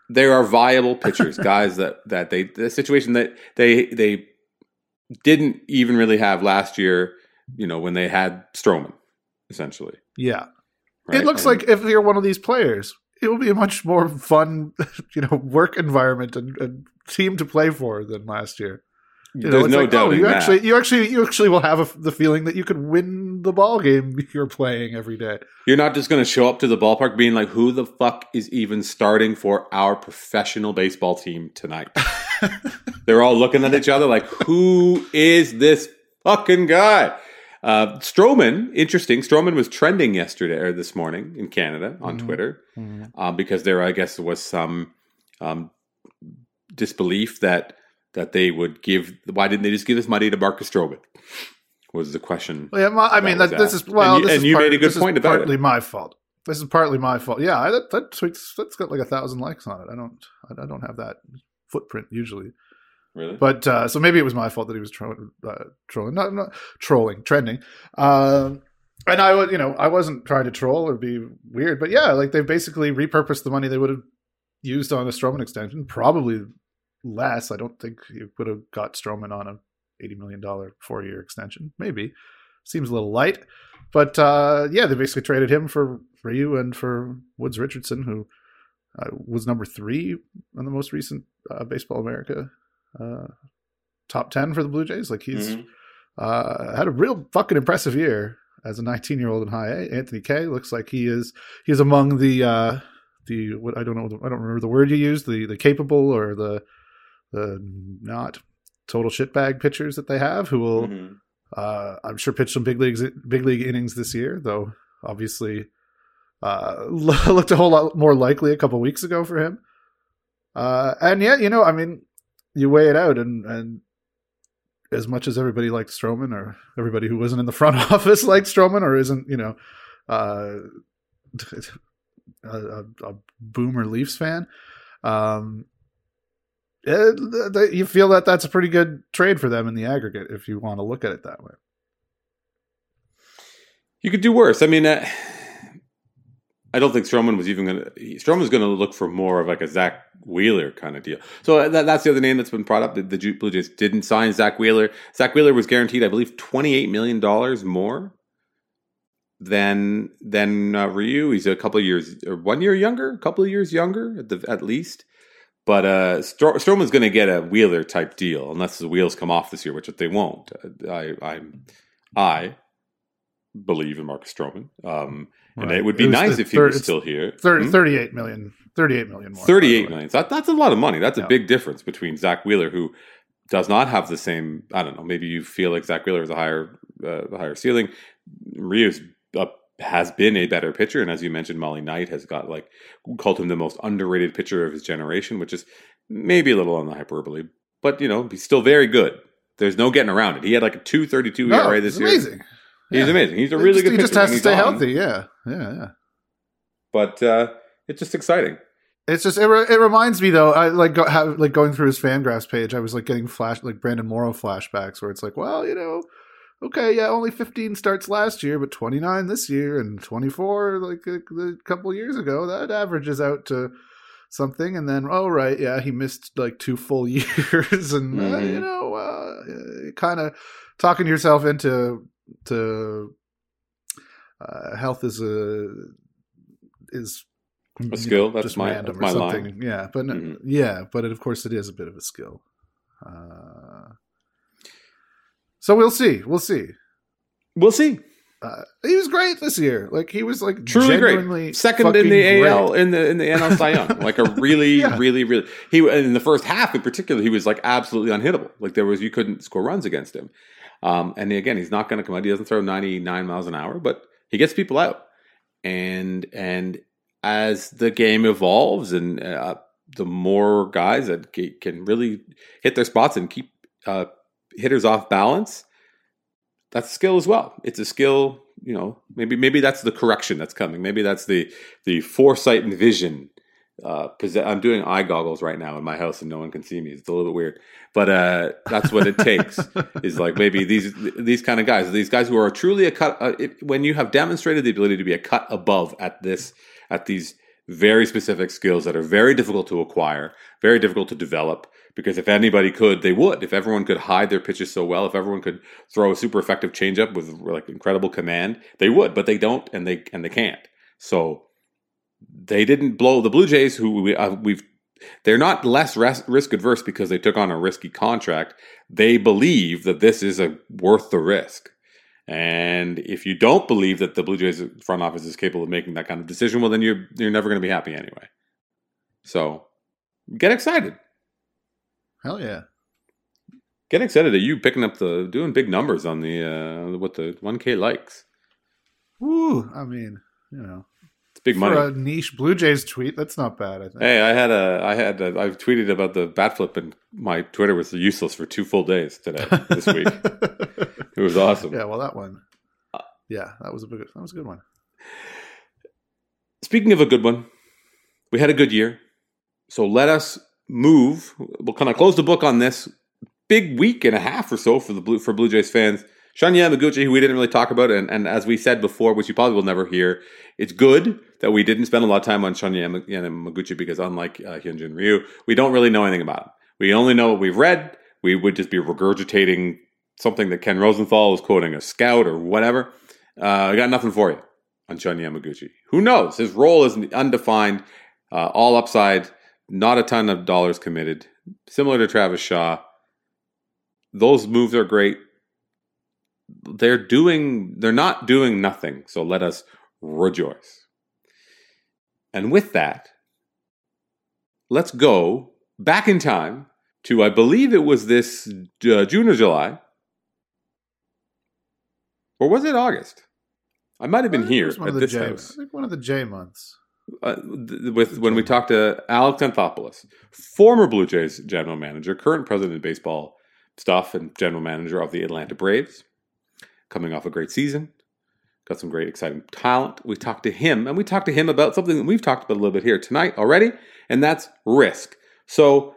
there are viable pitchers, guys that that they the situation that they they didn't even really have last year. You know when they had Stroman, essentially. yeah. right? It looks And- like if you're one of these players, it will be a much more fun, you know, work environment and, and team to play for than last year. You there's it's no like, doubt oh, you that. actually, you actually, you actually will have a, the feeling that you could win the ball game you're playing every day. You're not just going to show up to the ballpark being like, "Who the fuck is even starting for our professional baseball team tonight?" They're all looking at each other like, "Who is this fucking guy?" Uh, Stroman, interesting. Stroman was trending yesterday or this morning in Canada on Mhm. Twitter um, because there, I guess, was some um, disbelief that that they would give. Why didn't they just give this money to Marcus Stroman? Was the question? Well, yeah, my, I mean, that, this is well, And you- this and is you part- made a good point about it. partly my fault. This is partly my fault. Yeah, that that tweet's that's got like a thousand likes on it. I don't, I don't have that footprint usually. Really? But uh, so maybe it was my fault that he was tro- uh, trolling, not, not trolling, trending. Um, and I was, you know, I wasn't trying to troll or be weird, but yeah, like they basically repurposed the money they would have used on a Stroman extension, probably less. I don't think you would have got Stroman on a eighty million dollar four year extension. Maybe seems a little light, but uh, yeah, they basically traded him for Ryu and for Woods Richardson, who uh, was number three on the most recent uh, Baseball America uh, top 10 for the Blue Jays. Like he's Mhm. uh, had a real fucking impressive year as a 19 year old in high A. Anthony Kay looks like he is he's among the uh, the what I don't know I don't remember the word you used the the capable or the the not total shitbag pitchers that they have who will Mhm. uh, I'm sure pitch some big leagues big league innings this year though obviously uh, looked a whole lot more likely a couple weeks ago for him. Uh, and yet, you know, I mean, you weigh it out, and and as much as everybody liked Stroman, or everybody who wasn't in the front office liked Stroman, or isn't, you know, uh, a, a, Boomer Leafs fan, um, you feel that that's a pretty good trade for them in the aggregate, if you want to look at it that way. You could do worse. I mean, uh, I don't think Stroman was even going to. Stroman was going to look for more of like a Zack Wheeler kind of deal. So uh, that, that's the other name that's been brought up. The, the Blue Jays didn't sign Zack Wheeler. Zack Wheeler was guaranteed, I believe, twenty eight million dollars more than than uh, Ryu. He's a couple years, or one year younger, a couple of years younger at the at least. But uh, Stro- Stroman's going to get a Wheeler type deal unless the wheels come off this year, which they won't. Uh, I I I believe in Marcus Stroman. Um, and Right. it would be It nice if he third- was still here. Thirty, Hmm? 38 million 38 million more 38 million. That, that's a lot of money. That's a Yeah. big difference between Zack Wheeler, who does not have the same. I don't know. Maybe you feel like Zack Wheeler has a higher, uh, a higher ceiling. Rios uh, has been a better pitcher, and as you mentioned, Molly Knight has got like called him the most underrated pitcher of his generation, which is maybe a little on the hyperbole, but you know he's still very good. There's no getting around it. He had like a two thirty two No, ERA this year. amazing. He's Yeah. amazing. He's a really just- good He just has to stay on. healthy. Yeah, yeah, yeah. But uh, it's just exciting. It's just it, re- it reminds me though. I like go, have, like going through his Fangraphs page. I was like getting flash like Brandon Morrow flashbacks where it's like, well, you know, okay, yeah, only 15 starts last year, but 29 this year and 24 like a, a couple years ago. That averages out to something. And then, oh, right, yeah, he missed like two full years. and, uh, Mhm. you know, uh, kind of talking yourself into to uh, health is a is know, skill? That's just my- random that's or my something. line. Yeah, but Mhm. yeah, but it, of course it is a bit of a skill. Uh, so we'll see. We'll see. We'll see. Uh, he was great this year. Like he was like Truly great. Second in the great. AL in the in the NL Cy Young. Like a really, Yeah. really, really. He in the first half in particular, he was like absolutely unhittable. Like there was you couldn't score runs against him. Um, and again, he's not going to come out. He doesn't throw ninety nine miles an hour, but he gets people out. And and as the game evolves, and uh, the more guys that can really hit their spots and keep uh, hitters off balance, that's a skill as well. It's a skill, you know. Maybe maybe that's the correction that's coming. Maybe that's the the foresight and vision. Because I'm doing eye goggles right now in my house and no one can see me. It's a little bit weird, but uh, that's what it takes. is like maybe these these kind of guys, these guys who are truly a cut. Uh, it, when you have demonstrated the ability to be a cut above at this at these very specific skills that are very difficult to acquire, very difficult to develop. Because if anybody could, they would. If everyone could hide their pitches so well, if everyone could throw a super effective changeup with like incredible command, they would. But they don't, and they and they can't. So they didn't blow the Blue Jays, who we, uh, we've. They're not less risk adverse because they took on a risky contract. They believe that this is a worth the risk. And if you don't believe that the Blue Jays front office is capable of making that kind of decision, well, then you're you're never going to be happy anyway. So get excited. Hell yeah. Getting excited at you picking up the doing big numbers on the uh what the 1K likes. Woo. I mean, you know, It's big money. for a niche Blue Jays tweet, that's not bad. I think. Hey, I had a, I had, a, I've tweeted about the bat flip, and my Twitter was useless for two full days today, this week. It was awesome. yeah. Well, that one. Yeah, that was a big. That was a good one. Speaking of a good one, we had a good year, so let us move. We'll kind of close the book on this big week and a half or so for the blue for Blue Jays fans. Shun Yamaguchi, who we didn't really talk about, and, and as we said before, which you probably will never hear, it's good that we didn't spend a lot of time on Yama- Yamaguchi because unlike uh, Hyunjin Ryu, we don't really know anything about him. We only know what we've read. We would just be regurgitating something that Ken Rosenthal was quoting a scout or whatever. Uh, I got nothing for you on Shun Yamaguchi. Who knows? His role is undefined, uh, all upside, not a ton of dollars committed. Similar to Travis Shaw. Those moves are great. They're doing, they're not doing nothing. So let us rejoice. And with that, let's go back in time to, I believe it was this uh, June or July. Or was it August? I might have been I here at this J, house I think one of the J months. Uh, th- with when we talked to Alex Anthopoulos, former Blue Jays general manager, current president of baseball stuff, and general manager of the Atlanta Braves, coming off a great season, got some great exciting talent. We talked to him, and we talked to him about something that we've talked about a little bit here tonight already, and that's risk. So,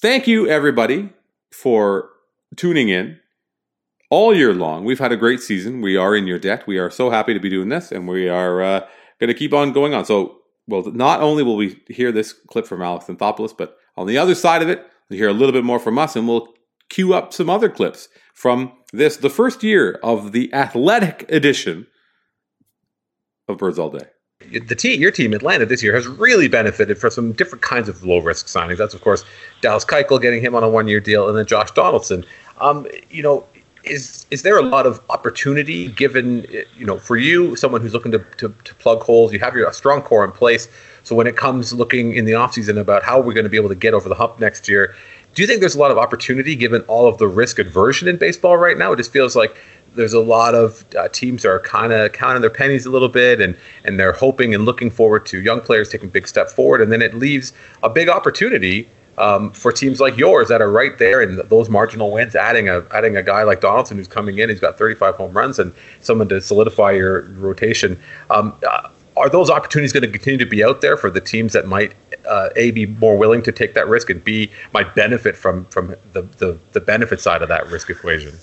thank you everybody for tuning in all year long. We've had a great season. We are in your debt. We are so happy to be doing this, and we are uh, going to keep on going on. So, well, not only will we hear this clip from Alex Anthopoulos, but on the other side of it, we'll hear a little bit more from us, and we'll cue up some other clips from this, the first year of the athletic edition of Birds All Day. the team, your team, Atlanta, this year has really benefited from some different kinds of low risk signings. That's of course Dallas Keuchel getting him on a one year deal, and then Josh Donaldson. Um, you know, is is there a lot of opportunity given you know for you, someone who's looking to, to, to plug holes? You have your strong core in place. So when it comes looking in the offseason about how we're going to be able to get over the hump next year, do you think there's a lot of opportunity given all of the risk aversion in baseball right now? It just feels like there's a lot of uh, teams that are kind of counting their pennies a little bit and and they're hoping and looking forward to young players taking big step forward and then it leaves a big opportunity um, for teams like yours that are right there and those marginal wins adding a adding a guy like Donaldson who's coming in he's got 35 home runs and someone to solidify your rotation um, uh, are those opportunities going to continue to be out there for the teams that might uh, a be more willing to take that risk and b might benefit from from the, the the benefit side of that risk equation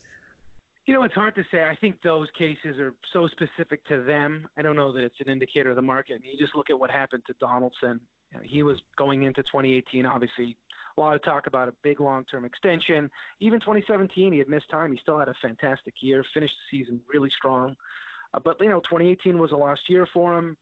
You know, it's hard to say. I think those cases are so specific to them. I don't know that it's an indicator of the market. I mean, you just look at what happened to Donaldson. You know, he was going into 2018, obviously, a lot of talk about a big long term extension. Even 2017, he had missed time. He still had a fantastic year, finished the season really strong. Uh, but, you know, 2018 was a lost year for him.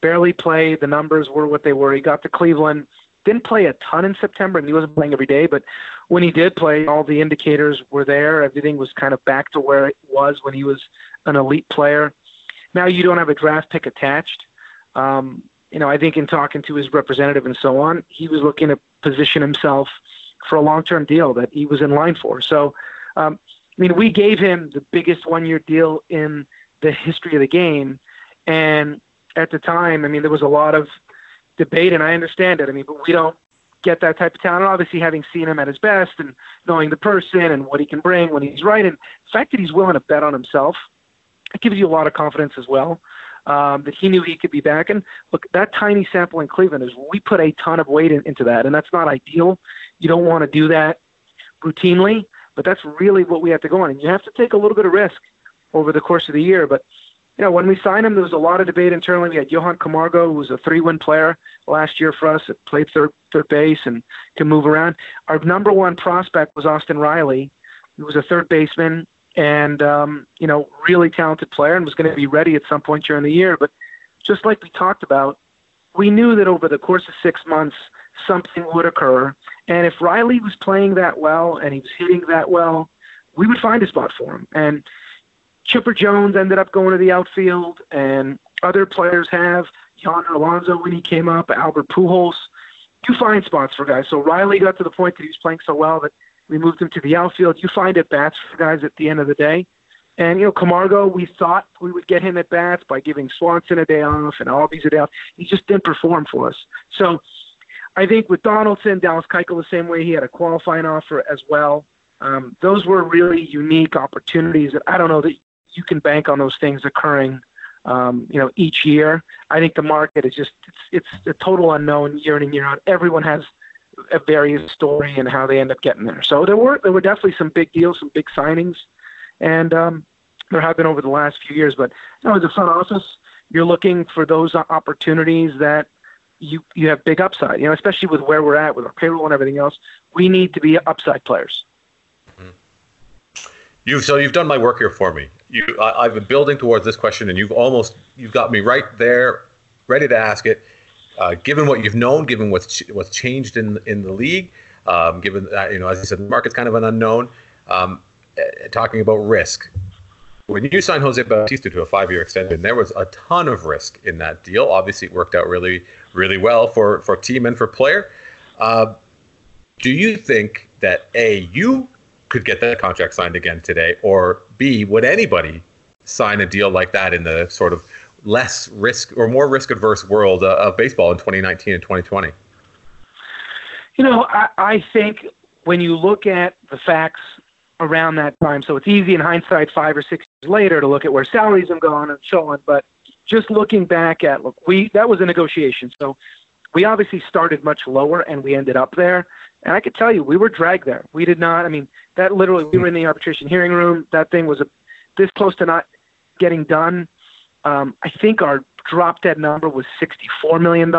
Barely played. The numbers were what they were. He got to Cleveland didn't play a ton in September, and he wasn't playing every day. But when he did play, all the indicators were there. Everything was kind of back to where it was when he was an elite player. Now you don't have a draft pick attached. Um, you know, I think in talking to his representative and so on, he was looking to position himself for a long-term deal that he was in line for. So, um, I mean, we gave him the biggest one-year deal in the history of the game, and at the time, I mean, there was a lot of debate, and I understand it. I mean, but we don't get that type of talent. Obviously, having seen him at his best and knowing the person and what he can bring when he's right, and the fact that he's willing to bet on himself, it gives you a lot of confidence as well. Um, that he knew he could be back. And look, that tiny sample in Cleveland is we put a ton of weight in, into that, and that's not ideal. You don't want to do that routinely, but that's really what we have to go on. And you have to take a little bit of risk over the course of the year. But you know, when we signed him, there was a lot of debate internally. We had Johan Camargo, who was a three-win player last year for us, that played third third base and can move around. Our number one prospect was Austin Riley, who was a third baseman and um, you know, really talented player, and was going to be ready at some point during the year. But just like we talked about, we knew that over the course of six months, something would occur. And if Riley was playing that well and he was hitting that well, we would find a spot for him. And Chipper Jones ended up going to the outfield, and other players have. Yonder Alonso when he came up, Albert Pujols. You find spots for guys. So Riley got to the point that he was playing so well that we moved him to the outfield. You find at bats for guys at the end of the day. And, you know, Camargo, we thought we would get him at bats by giving Swanson a day off and Albies a day off. He just didn't perform for us. So I think with Donaldson, Dallas Keuchel the same way, he had a qualifying offer as well. Um, those were really unique opportunities that I don't know that you can bank on those things occurring, um, you know, each year. I think the market is just it's it's a total unknown year in and year out. Everyone has a various story and how they end up getting there. So there were there were definitely some big deals, some big signings, and um, there have been over the last few years. But you know, as a front office, you're looking for those opportunities that you you have big upside. You know, especially with where we're at with our payroll and everything else, we need to be upside players. You've so you've done my work here for me. You, I, have been building towards this question, and you've almost you've got me right there, ready to ask it. Uh, given what you've known, given what's what's changed in in the league, um, given that you know, as I said, the market's kind of an unknown. Um, uh, talking about risk, when you signed Jose Bautista to a five-year extension, there was a ton of risk in that deal. Obviously, it worked out really, really well for for team and for player. Uh, do you think that a you could get that contract signed again today? Or B, would anybody sign a deal like that in the sort of less risk or more risk adverse world uh, of baseball in 2019 and 2020? You know, I, I think when you look at the facts around that time, so it's easy in hindsight five or six years later to look at where salaries have gone and so on, but just looking back at look, we that was a negotiation. So we obviously started much lower and we ended up there. And I could tell you, we were dragged there. We did not. I mean, that literally, we were in the arbitration hearing room. That thing was a, this close to not getting done. Um, I think our drop dead number was $64 million,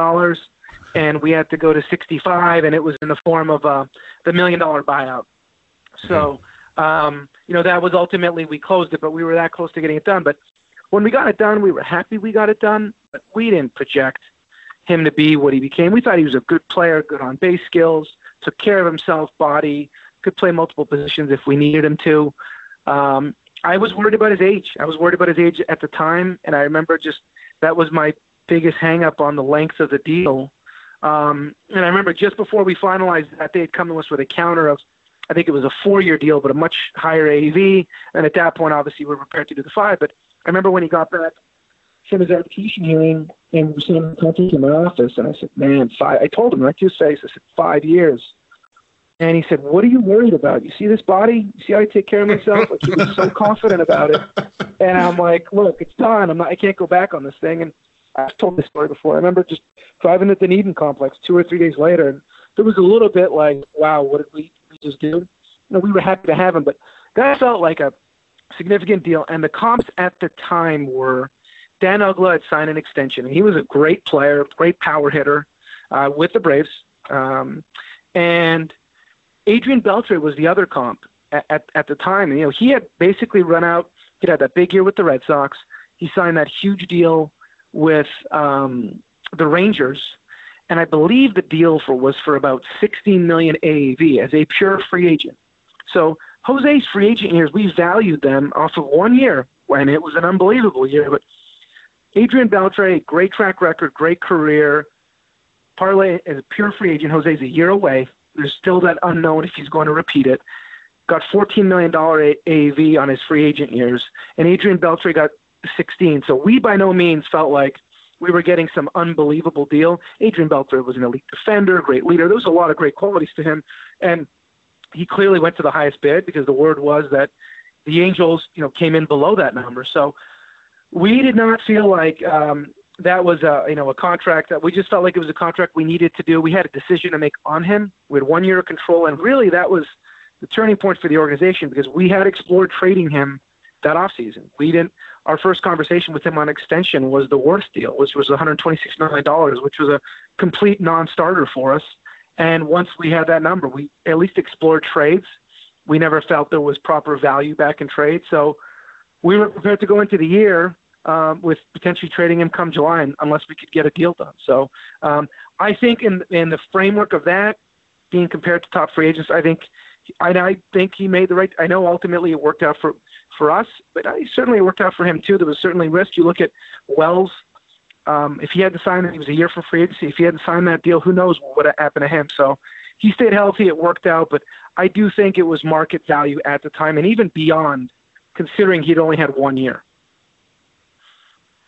and we had to go to 65, and it was in the form of uh, the million dollar buyout. So, um, you know, that was ultimately, we closed it, but we were that close to getting it done. But when we got it done, we were happy we got it done, but we didn't project him to be what he became. We thought he was a good player, good on base skills, took care of himself, body, could play multiple positions if we needed him to. Um, I was worried about his age. I was worried about his age at the time, and I remember just that was my biggest hangup on the length of the deal. Um, and I remember just before we finalized that, they had come to us with a counter of, I think it was a four-year deal, but a much higher AAV. And at that point, obviously, we were prepared to do the five. But I remember when he got back from his arbitration hearing, and we were sitting in my office, and I said, "Man, five. I told him right to his face. I said, five years." And he said, "What are you worried about? You see this body? You see how I take care of myself?" Like he was so confident about it. And I'm like, "Look, it's done. I'm not. I can't go back on this thing." And I've told this story before. I remember just driving to the Dunedin complex two or three days later, and there was a little bit like, "Wow, what did we, we just do?" You know, we were happy to have him, but that felt like a significant deal. And the comps at the time were Dan Uggla had signed an extension, and he was a great player, great power hitter uh, with the Braves. Um, and Adrian Beltre was the other comp at, at, at the time. And, you know, he had basically run out. He had that big year with the Red Sox. He signed that huge deal with um, the Rangers, and I believe the deal for was for about 16 million AAV as a pure free agent. So Jose's free agent years, we valued them off of one year when it was an unbelievable year. But Adrian Beltre, great track record, great career. Parlay as a pure free agent. Jose's a year away. There's still that unknown if he's going to repeat it. Got $14 million AAV on his free agent years, and Adrian Beltre got 16. So we by no means felt like we were getting some unbelievable deal. Adrian Beltre was an elite defender, great leader. There was a lot of great qualities to him, and he clearly went to the highest bid because the word was that the Angels, you know, came in below that number. So we did not feel like um, that was a you know a contract that we just felt like it was a contract we needed to do. We had a decision to make on him. We had one year of control, and really that was the turning point for the organization because we had explored trading him that offseason. We didn't. Our first conversation with him on extension was the worst deal, which was 126 million dollars, which was a complete non-starter for us. And once we had that number, we at least explored trades. We never felt there was proper value back in trade, so we were prepared to go into the year um, with potentially trading him come July, unless we could get a deal done. So um, I think in in the framework of that, being compared to top free agents, I think I, I think he made the right. I know ultimately it worked out for for us, but I certainly worked out for him too. There was certainly risk. You look at Wells. Um, if he had to sign, he was a year for free agency. If he had to sign that deal, who knows what would have happened to him? So he stayed healthy. It worked out, but I do think it was market value at the time, and even beyond, considering he'd only had one year.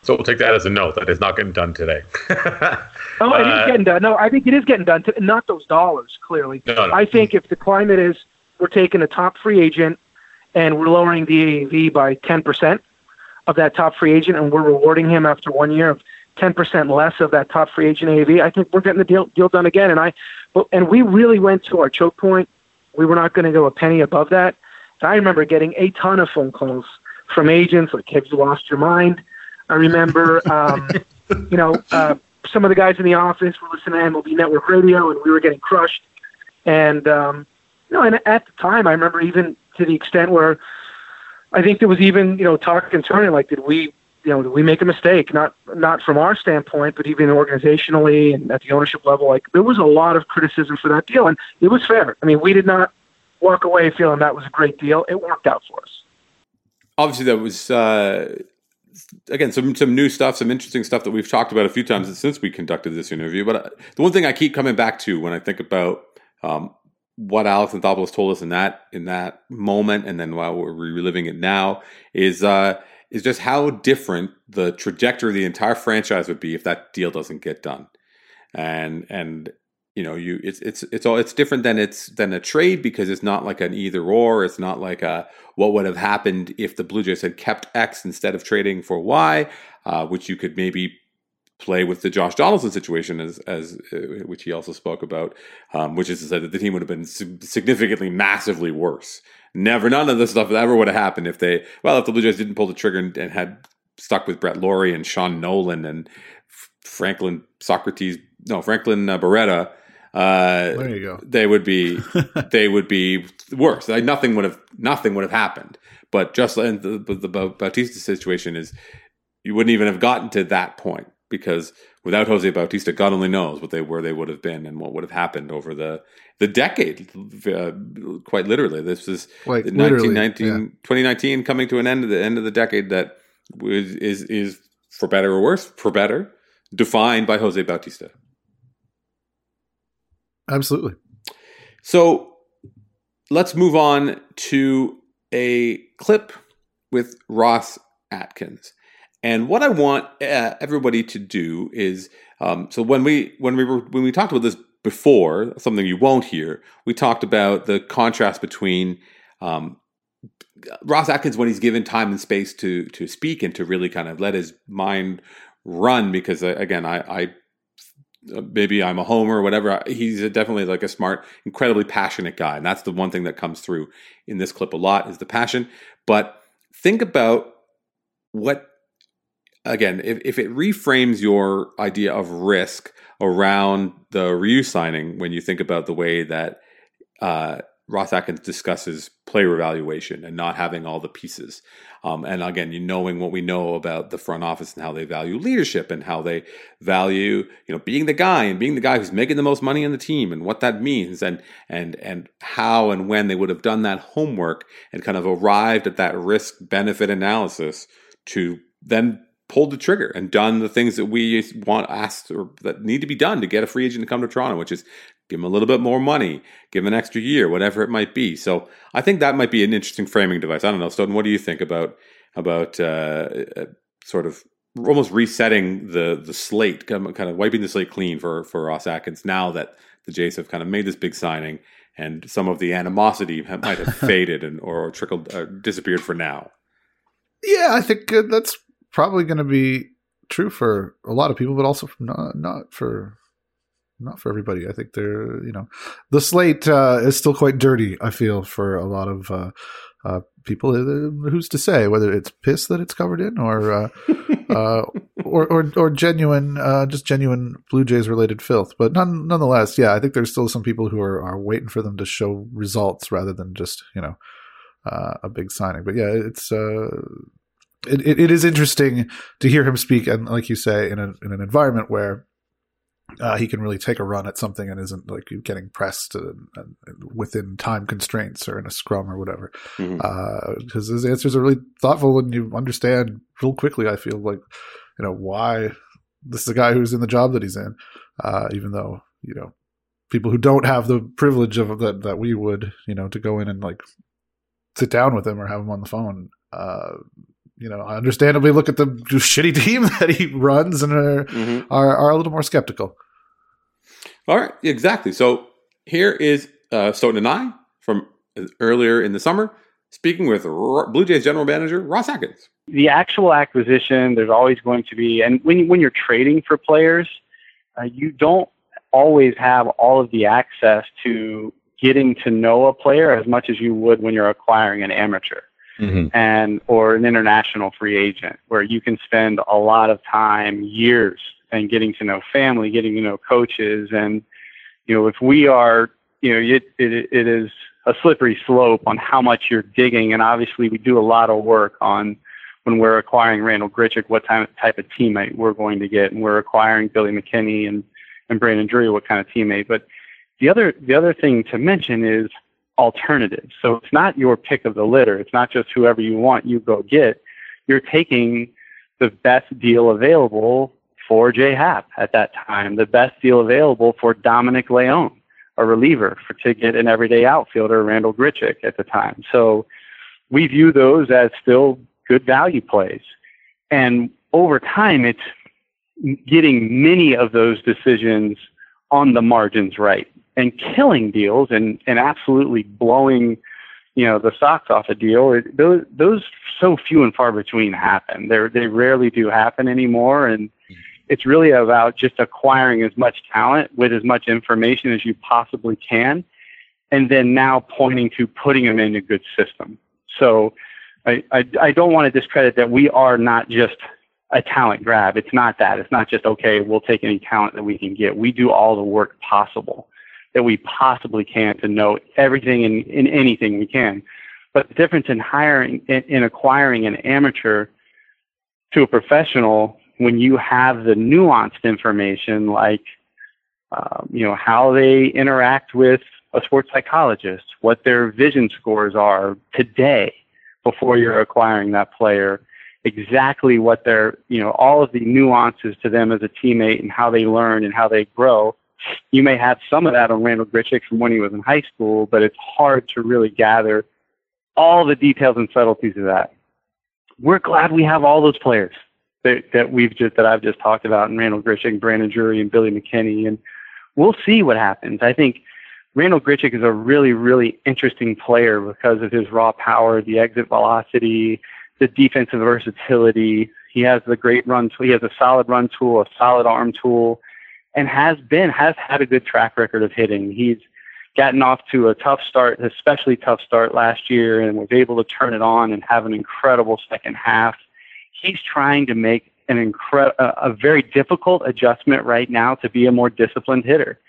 So we'll take that as a note that is not getting done today. oh, it uh, getting done. No, I think it is getting done. To, not those dollars, clearly. No, no. I think if the climate is we're taking a top free agent and we're lowering the AAV by 10% of that top free agent, and we're rewarding him after one year of 10% less of that top free agent AAV, I think we're getting the deal deal done again. And I, but, and we really went to our choke point. We were not going to go a penny above that. And I remember getting a ton of phone calls from agents like, "Have you lost your mind?" I remember, um, you know, uh, some of the guys in the office were listening to MLB Network Radio, and we were getting crushed. And um, you know, and at the time, I remember even to the extent where I think there was even you know talk internally like, did we you know did we make a mistake? Not not from our standpoint, but even organizationally and at the ownership level, like there was a lot of criticism for that deal, and it was fair. I mean, we did not walk away feeling that was a great deal. It worked out for us. Obviously, that was. Uh again some some new stuff, some interesting stuff that we've talked about a few times since we conducted this interview. But uh, the one thing I keep coming back to when I think about um, what Alex Anthopoulos told us in that in that moment, and then while we're reliving it now, is uh, is just how different the trajectory of the entire franchise would be if that deal doesn't get done. And and you know, you it's it's it's all it's different than it's than a trade because it's not like an either or. It's not like a what would have happened if the Blue Jays had kept X instead of trading for Y, uh, which you could maybe play with the Josh Donaldson situation as as uh, which he also spoke about, um, which is to say that the team would have been significantly, massively worse. Never, none of this stuff ever would have happened if they well, if the Blue Jays didn't pull the trigger and, and had stuck with Brett Lawrie and Sean Nolin and Franklin Socrates, no Franklin uh, Barreto uh, there you go. They would be they would be worse. Like nothing would have nothing would have happened. But just the, the, the Bautista situation is you wouldn't even have gotten to that point because without Jose Bautista, God only knows what they where they would have been and what would have happened over the the decade. Uh, quite literally, this is like 1919, yeah. 2019 coming to an end of the end of the decade that is is, is for better or worse, for better, defined by Jose Bautista. Absolutely. So let's move on to a clip with Ross Atkins. And what I want uh, everybody to do is um, so when we when we were when we talked about this before, something you won't hear, we talked about the contrast between um, Ross Atkins when he's given time and space to to speak and to really kind of let his mind run. Because uh, again, I, I maybe I'm a homer or whatever. He's definitely like a smart, incredibly passionate guy, and that's the one thing that comes through in this clip a lot is the passion. But think about what again if, if it reframes your idea of risk around the Ryu signing when you think about the way that uh, Ross Atkins discusses player evaluation and not having all the pieces. Um, and again, you knowing what we know about the front office and how they value leadership and how they value, you know, being the guy and being the guy who's making the most money in the team and what that means and and and how and when they would have done that homework and kind of arrived at that risk benefit analysis to then pulled the trigger and done the things that we want asked or that need to be done to get a free agent to come to Toronto, which is give him a little bit more money, give him an extra year, whatever it might be. So I think that might be an interesting framing device. I don't know, Stoeten. What do you think about about uh, uh, sort of almost resetting the the slate, kind of wiping the slate clean for for Ross Atkins now that the Jays have kind of made this big signing and some of the animosity might have faded and or trickled uh, disappeared for now. Yeah, I think uh, that's probably going to be true for a lot of people, but also not not for not for everybody. I think they're you know the slate uh, is still quite dirty. I feel for a lot of uh, uh, people. Uh, who's to say whether it's piss that it's covered in or uh, uh, or, or, or genuine just genuine Blue Jays related filth? But none, nonetheless, yeah, I think there's still some people who are, are waiting for them to show results rather than just you know a big signing. But yeah, it's it, it, it is interesting to hear him speak, and like you say, in, a, in an environment where uh, he can really take a run at something and isn't like getting pressed and, and within time constraints or in a scrum or whatever. Because mm-hmm. uh, his answers are really thoughtful and you understand real quickly. I feel like you know why this is a guy who's in the job that he's in, uh, even though you know people who don't have the privilege of that that we would, you know, to go in and like sit down with him or have him on the phone. Uh, you know, understandably look at the shitty team that he runs and are, mm-hmm. are, are, a little more skeptical. All right, exactly. So here is uh, Stoeten and I from earlier in the summer speaking with Blue Jays general manager Ross Atkins. The actual acquisition, there's always going to be, and when when you're trading for players, uh, you don't always have all of the access to getting to know a player as much as you would when you're acquiring an amateur mm-hmm. and or an international free agent where you can spend a lot of time, years, and getting to know family, getting to know coaches, and you know if we are, you know, it it, it is a slippery slope on how much you're digging, and obviously we do a lot of work on when we're acquiring Randal Grichuk, what type type of teammate we're going to get, and we're acquiring Billy McKinney and and Brandon Drury, what kind of teammate. But the other the other thing to mention is alternatives. So it's not your pick of the litter. It's not just whoever you want, you go get. You're taking the best deal available for J Happ at that time, the best deal available for Dominic Leone, a reliever, for to get an everyday outfielder, Randal Grichuk at the time. So we view those as still good value plays. And over time, it's getting many of those decisions on the margins right and killing deals and, and absolutely blowing, you know, the socks off a deal. Those, those so few and far between happen. They they rarely do happen anymore. And it's really about just acquiring as much talent with as much information as you possibly can. And then now pointing to putting them in a good system. So I, I, I don't want to discredit that we are not just a talent grab. It's not that. It's not just, okay, we'll take any talent that we can get. We do all the work possible that we possibly can to know everything in, in anything we can. But the difference in hiring, in, in acquiring an amateur to a professional when you have the nuanced information like, uh, you know, how they interact with a sports psychologist, what their vision scores are today before you're acquiring that player, exactly what their, you know, all of the nuances to them as a teammate and how they learn and how they grow you may have some of that on Randal Grichuk from when he was in high school, but it's hard to really gather all the details and subtleties of that. We're glad we have all those players that, that we've just that I've just talked about, and Randal Grichuk, Brandon Drury, and Billy McKinney, and we'll see what happens. I think Randal Grichuk is a really, really interesting player because of his raw power, the exit velocity, the defensive versatility. He has the great run tool. He has a solid run tool, a solid arm tool and has been has had a good track record of hitting. He's gotten off to a tough start, especially tough start last year, and was able to turn it on and have an incredible second half. He's trying to make an incre- a very difficult adjustment right now to be a more disciplined hitter.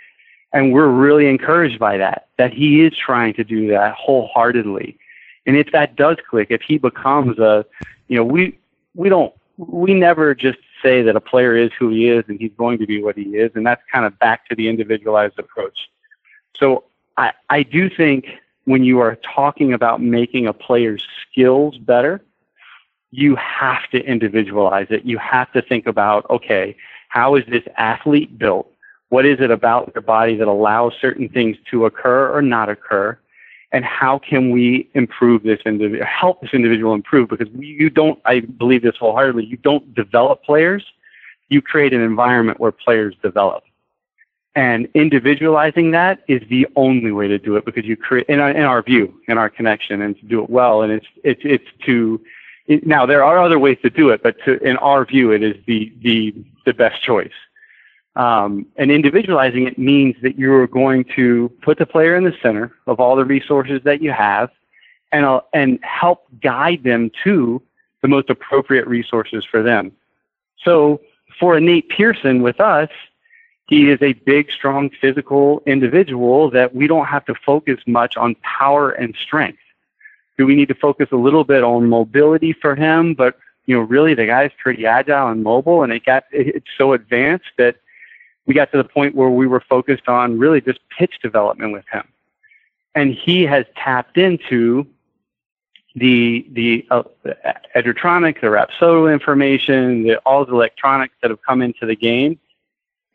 And we're really encouraged by that, that he is trying to do that wholeheartedly. And if that does click, if he becomes a, you know, we, we don't, we never just say that a player is who he is and he's going to be what he is. And that's kind of back to the individualized approach. So I, I do think when you are talking about making a player's skills better, you have to individualize it. You have to think about, okay, how is this athlete built? What is it about their body that allows certain things to occur or not occur? And how can we improve this individual, help this individual improve? Because you don't, I believe this wholeheartedly, you don't develop players. You create an environment where players develop. And individualizing that is the only way to do it because you create, in our, in our view, in our connection, and to do it well. And it's, it's, it's to, it, now there are other ways to do it, but to, in our view, it is the, the, the best choice. Um, and individualizing it means that you're going to put the player in the center of all the resources that you have and, uh, and help guide them to the most appropriate resources for them. So for a Nate Pearson with us, he is a big, strong, physical individual that we don't have to focus much on power and strength. Do we need to focus a little bit on mobility for him? But you know, really, the guy's pretty agile and mobile, and it got it's so advanced that we got to the point where we were focused on really just pitch development with him. And he has tapped into the the, uh, the Edgertronic, the Rapsodo information, the, all the electronics that have come into the game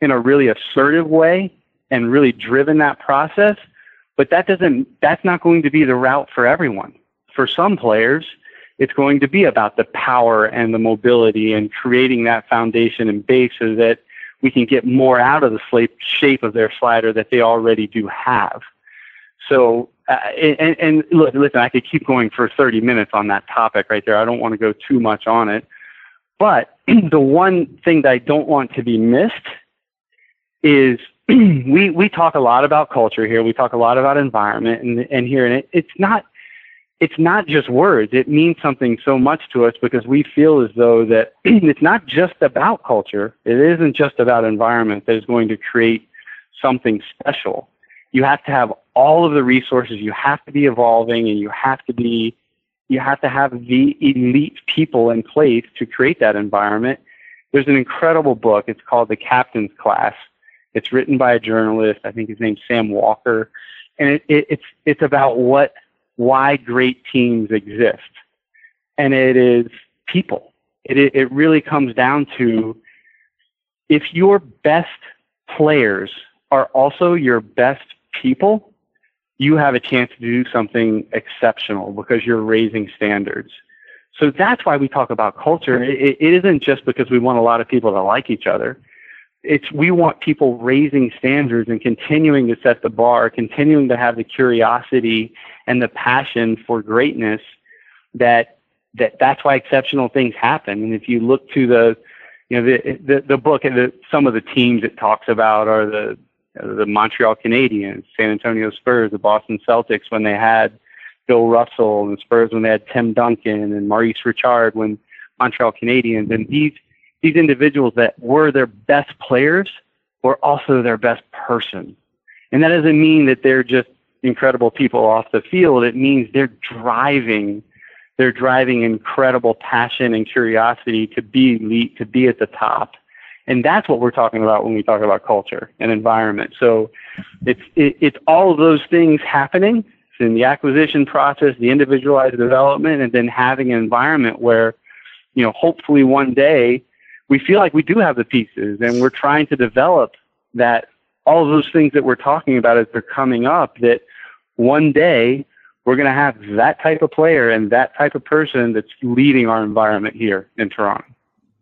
in a really assertive way and really driven that process. But that doesn't that's not going to be the route for everyone. For some players, it's going to be about the power and the mobility and creating that foundation and base so that we can get more out of the shape of their slider that they already do have. So, uh, and, and look, listen, I could keep going for 30 minutes on that topic right there. I don't want to go too much on it. But the one thing that I don't want to be missed is we, we talk a lot about culture here. We talk a lot about environment and, and here, and it, it's not it's not just words. It means something so much to us because we feel as though that it's not just about culture. It isn't just about environment that is going to create something special. You have to have all of the resources. You have to be evolving and you have to be, you have to have the elite people in place to create that environment. There's an incredible book. It's called The Captain's Class. It's written by a journalist. I think his name's Sam Walker. And it, it, it's, it's about what why great teams exist. And it is people. It, it really comes down to if your best players are also your best people, you have a chance to do something exceptional because you're raising standards. So that's why we talk about culture. It, it isn't just because we want a lot of people to like each other it's we want people raising standards and continuing to set the bar, continuing to have the curiosity and the passion for greatness that that that's why exceptional things happen. And if you look to the you know the the, the book and the, some of the teams it talks about are the the Montreal Canadiens, San Antonio Spurs, the Boston Celtics when they had Bill Russell, and the Spurs when they had Tim Duncan and Maurice Richard when Montreal Canadiens, and these these individuals that were their best players were also their best person. And that doesn't mean that they're just incredible people off the field. It means they're driving, they're driving incredible passion and curiosity to be elite, to be at the top. And that's what we're talking about when we talk about culture and environment. So it's, it, it's all of those things happening in the acquisition process, the individualized development, and then having an environment where, you know, hopefully one day we feel like we do have the pieces and we're trying to develop that all of those things that we're talking about as they're coming up that one day we're going to have that type of player and that type of person that's leading our environment here in Toronto.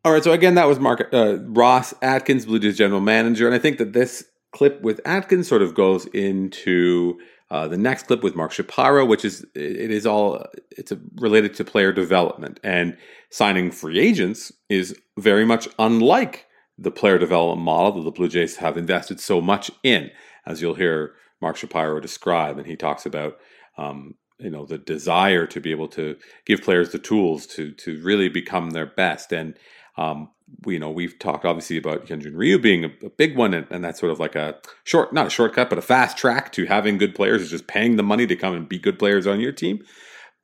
All right. So again, that was Mark uh, Ross Atkins, Blue Jays general manager, and I think that this clip with Atkins sort of goes into uh, the next clip with Mark Shapiro, which is it is all it's a, related to player development and signing free agents is very much unlike the player development model that the Blue Jays have invested so much in, as you'll hear Mark Shapiro describe, and he talks about um, you know the desire to be able to give players the tools to to really become their best. And um, we, you know we've talked obviously about Hyunjin Ryu being a, a big one and, and, that's sort of like a short not a shortcut but a fast track to having good players is just paying the money to come and be good players on your team.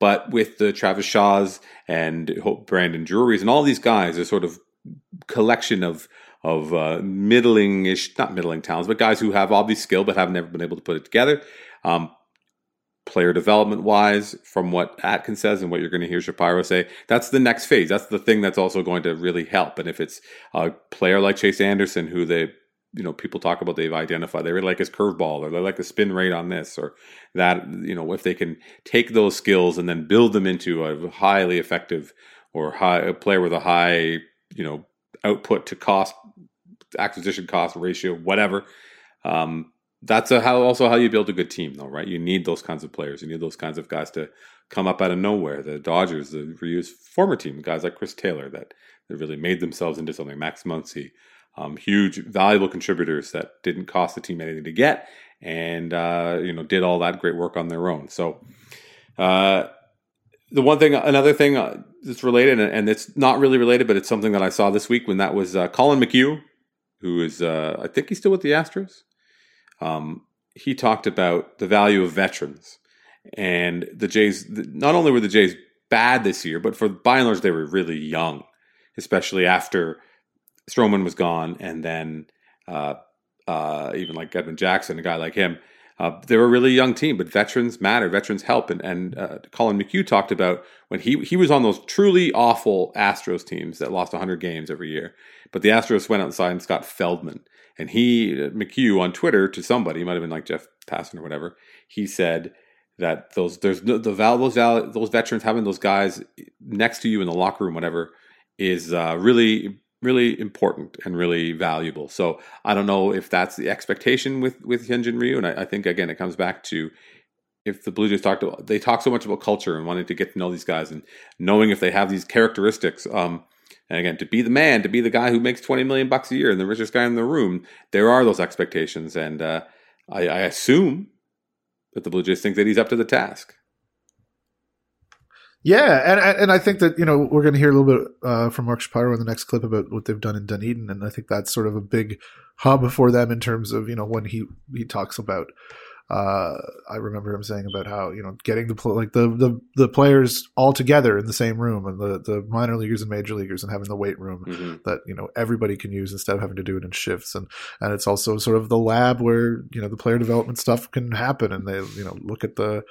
But with the Travis Shaws and Brandon Drury's and all these guys a sort of collection of of uh, middling-ish not middling talents but guys who have these skill but have never been able to put it together um, player development wise, from what Atkins says and what you're going to hear Shapiro say, that's the next phase. That's the thing that's also going to really help. And if it's a player like Chase Anderson, who they, you know, people talk about, they've identified, they really like his curveball or they like the spin rate on this or that, you know, if they can take those skills and then build them into a highly effective or high a player with a high, you know, output to cost acquisition cost ratio, whatever. Um, that's a, how also how you build a good team, though, right? You need those kinds of players. You need those kinds of guys to come up out of nowhere. The Dodgers, the Ryu's former team, guys like Chris Taylor that, that really made themselves into something. Max Muncy, um, huge, valuable contributors that didn't cost the team anything to get, and uh, you know did all that great work on their own. So, uh, the one thing, another thing uh, that's related, and it's not really related, but it's something that I saw this week when that was uh, Collin McHugh, who is uh, I think he's still with the Astros um, he talked about the value of veterans and the Jays. Not only were the Jays bad this year, but for by and large they were really young, especially after Stroman was gone, and then uh, uh, even like Edwin Jackson, a guy like him. Uh, they were a really young team, but veterans matter. Veterans help. And, and uh, Collin McHugh talked about when he he was on those truly awful Astros teams that lost 100 games every year. But the Astros went outside and Scott Feldman, and he, McHugh on Twitter to somebody, might have been like Jeff Passan or whatever, he said that those there's no, the val, those val, those veterans having those guys next to you in the locker room, whatever, is uh, really really important and really valuable. So I don't know if that's the expectation with with Hyunjin Ryu, and I, I think again it comes back to if the Blue Jays talk to they talk so much about culture and wanting to get to know these guys and knowing if they have these characteristics. Um, and again, to be the man, to be the guy who makes twenty million bucks a year and the richest guy in the room, there are those expectations, and uh, I, I assume that the Blue Jays think that he's up to the task. Yeah, and and I think that you know we're going to hear a little bit uh, from Mark Shapiro in the next clip about what they've done in Dunedin, and I think that's sort of a big hub for them in terms of you know when he he talks about uh, I remember him saying about how you know getting the like the, the the players all together in the same room and the the minor leaguers and major leaguers and having the weight room mm-hmm. that you know everybody can use instead of having to do it in shifts and and it's also sort of the lab where you know the player development stuff can happen and they you know look at the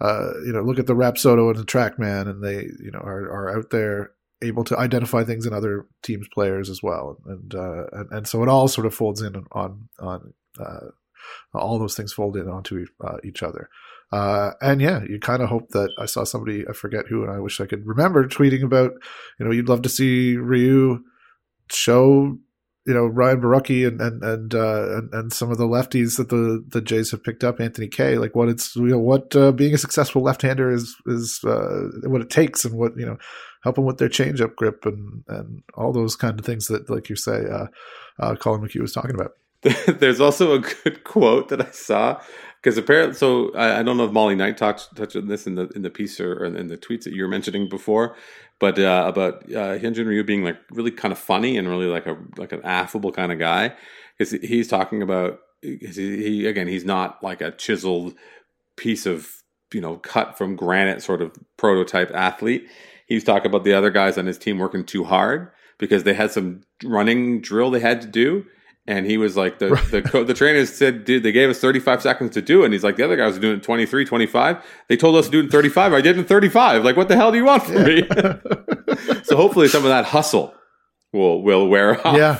uh, you know look at the Rapsodo and the TrackMan and they you know are are out there able to identify things in other teams players as well and uh, and, and so it all sort of folds in on on uh, all those things fold in onto uh, each other. Uh, and yeah, you kind of hope that I saw somebody, I forget who, and I wish I could remember tweeting about, you know, you'd love to see Ryu show, you know, Ryan Borucki and, and, and, uh, and, and, some of the lefties that the, the Jays have picked up, Anthony Kay, like what it's, you know, what, uh, being a successful left-hander is, is, uh, what it takes and what, you know, help them with their changeup grip and, and all those kind of things that, like you say, uh, uh, Collin McHugh was talking about. There's also a good quote that I saw because apparently, so I, I, don't know if Molly Knight touched touched on this in the in the piece or, or in the tweets that you were mentioning before, but uh, about uh, Hyunjin Ryu being like really kind of funny and really like a like an affable kind of guy because he's talking about he, he again he's not like a chiseled piece of you know cut from granite sort of prototype athlete. He's talking about the other guys on his team working too hard because they had some running drill they had to do and he was like, the right. the, co- the trainers said, dude, they gave us 35 seconds to do it. And he's like, the other guys are doing it 23, 25. They told us to do it in 35. I did it in 35. Like, what the hell do you want from yeah. me? so hopefully some of that hustle will, will wear off yeah.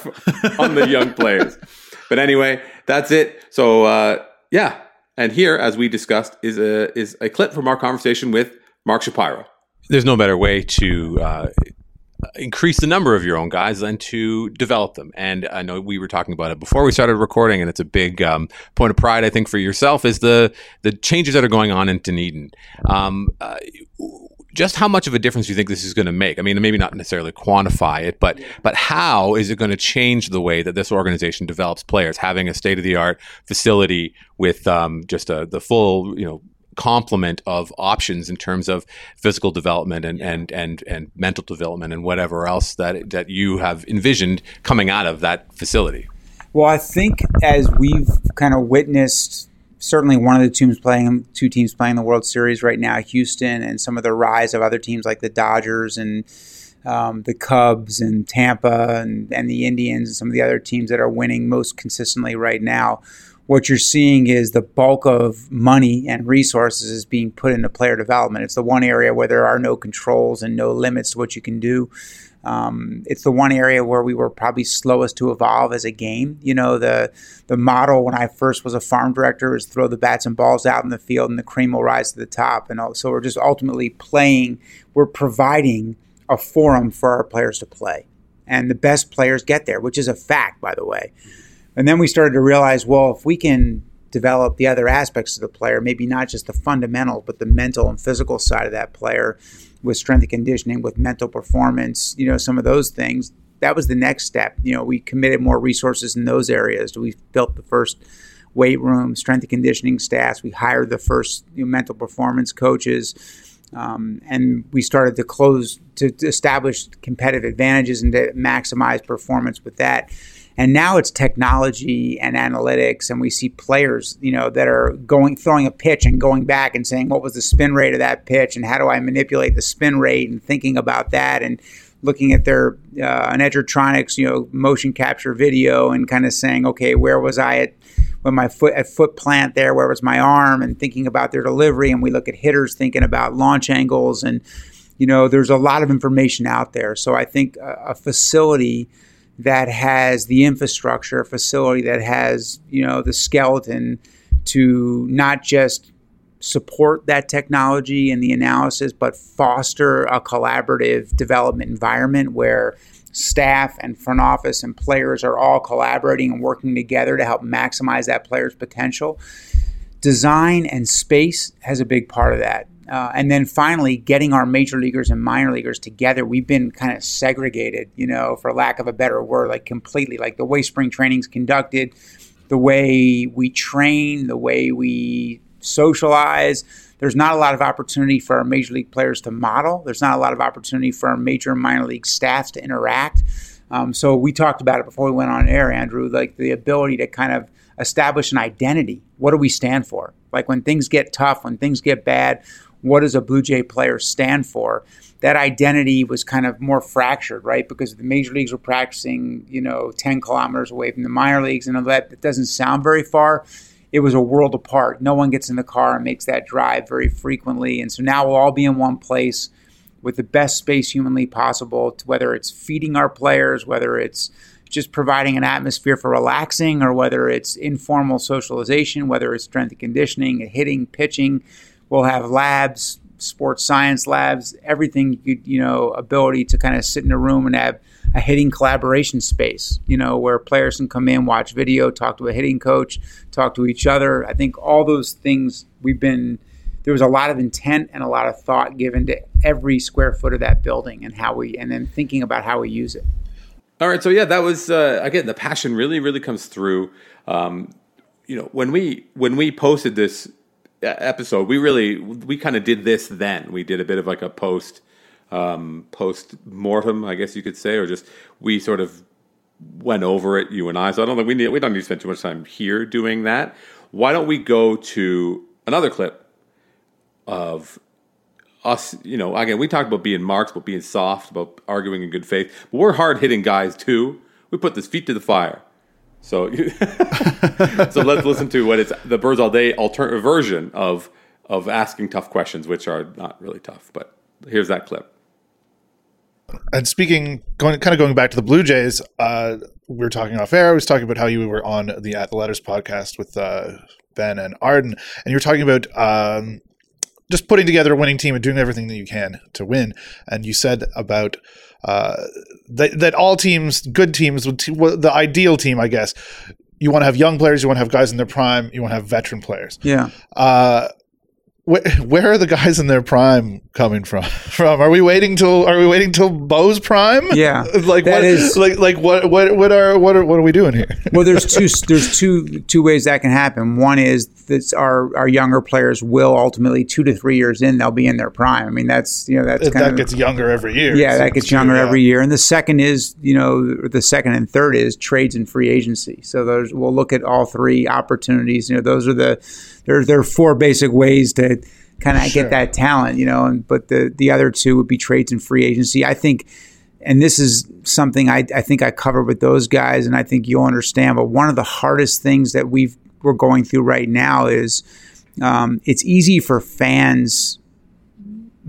on the young players. But anyway, that's it. So, uh, yeah. And here, as we discussed, is a, is a clip from our conversation with Mark Shapiro. There's no better way to uh, increase the number of your own guys than to develop them. And I know we were talking about it before we started recording, and it's a big um, point of pride, I think, for yourself is the the changes that are going on in Dunedin. Um, uh, just how much of a difference do you think this is going to make? I mean, maybe not necessarily quantify it, but but how is it going to change the way that this organization develops players? Having a state of the art facility with um, just a, the full, you know, complement of options in terms of physical development and, and, and, and mental development and whatever else that that you have envisioned coming out of that facility. Well, I think as we've kind of witnessed certainly one of the teams playing two teams playing the World Series right now, Houston, and some of the rise of other teams like the Dodgers and um, the Cubs and Tampa and, and the Indians and some of the other teams that are winning most consistently right now. What you're seeing is the bulk of money and resources is being put into player development. It's the one area where there are no controls and no limits to what you can do. Um, it's the one area where we were probably slowest to evolve as a game. You know, the the model when I first was a farm director is throw the bats and balls out in the field, and the cream will rise to the top. And so we're just ultimately playing. We're providing a forum for our players to play, and the best players get there, which is a fact, by the way. And then we started to realize, well, if we can develop the other aspects of the player, maybe not just the fundamental, but the mental and physical side of that player with strength and conditioning, with mental performance, you know, some of those things. That was the next step. You know, we committed more resources in those areas. We built the first weight room, strength and conditioning staffs. We hired the first you know, mental performance coaches. Um, and we started to close to, to establish competitive advantages and to maximize performance with that and now it's technology and analytics and we see players you know that are going throwing a pitch and going back and saying what was the spin rate of that pitch and how do i manipulate the spin rate and thinking about that and looking at their uh, an Edgertronics, you know, motion capture video and kind of saying, okay, where was I at when my foot at foot plant there? Where was my arm? And thinking about their delivery. And we look at hitters thinking about launch angles. And you know, there's a lot of information out there. So I think a, a facility that has the infrastructure, facility that has, you know, the skeleton to not just support that technology and the analysis, but foster a collaborative development environment where staff and front office and players are all collaborating and working together to help maximize that player's potential. Design and space has a big part of that. Uh, and then finally, getting our major leaguers and minor leaguers together, we've been kind of segregated, you know, for lack of a better word, like completely. Like the way spring training's conducted, the way we train, the way we socialize. There's not a lot of opportunity for our major league players to model. There's not a lot of opportunity for our major and minor league staffs to interact. Um, so we talked about it before we went on air, Andrew, like the ability to kind of establish an identity. What do we stand for? Like when things get tough, when things get bad, what does a Blue Jay player stand for? That identity was kind of more fractured, right? Because the major leagues were practicing, you know, 10 kilometers away from the minor leagues, and that, that doesn't sound very far. It was a world apart. No one gets in the car and makes that drive very frequently. And so now we'll all be in one place with the best space humanly possible, whether it's feeding our players, whether it's just providing an atmosphere for relaxing, or whether it's informal socialization, whether it's strength and conditioning, hitting, pitching, We'll have labs, sports science labs, everything you you know, ability to kind of sit in a room and have a hitting collaboration space, you know, where players can come in, watch video, talk to a hitting coach, talk to each other. I think all those things we've been there was a lot of intent and a lot of thought given to every square foot of that building and how we and then thinking about how we use it. All right, so yeah, that was uh, again the passion really really comes through. Um, you know, when we when we posted this episode, we really we kind of did this then. We did a bit of like a post um, post mortem, I guess you could say, or just we sort of went over it, you and I. So I don't think we need we don't need to spend too much time here doing that. Why don't we go to another clip of us? You know, again, we talked about being marks, about being soft, about arguing in good faith, but we're hard hitting guys too. We put this feet to the fire. So, so let's listen to what it's the Birds All Day alternative version of of asking tough questions, which are not really tough. But here's that clip. And speaking, going kind of going back to the Blue Jays, uh, we were talking off air. I was talking about how you were on the At the Letters podcast with uh, Ben and Arden, and you were talking about um, just putting together a winning team and doing everything that you can to win. And you said about uh, that that all teams, good teams, would the ideal team, I guess. You want to have young players. You want to have guys in their prime. You want to have veteran players. Yeah. Uh, where, where are the guys in their prime coming from? From are we waiting till are we waiting till Bo's prime? Yeah, like that what is- like like what what what are what are what are we doing here? well, there's two there's two two ways that can happen. One is that our our younger players will ultimately two to three years in they'll be in their prime. I mean that's you know that's kind that of gets younger every year. yeah So that gets younger yeah. every year. And the second is you know the second and third is trades and free agency. So those we'll look at all three opportunities. You know those are the there there are four basic ways to kind of Sure. get that talent. You know, and but the the other two would be trades and free agency. I think and this is something I, I think I covered with those guys, and I think you'll understand. But one of the hardest things that we've we're going through right now is um, it's easy for fans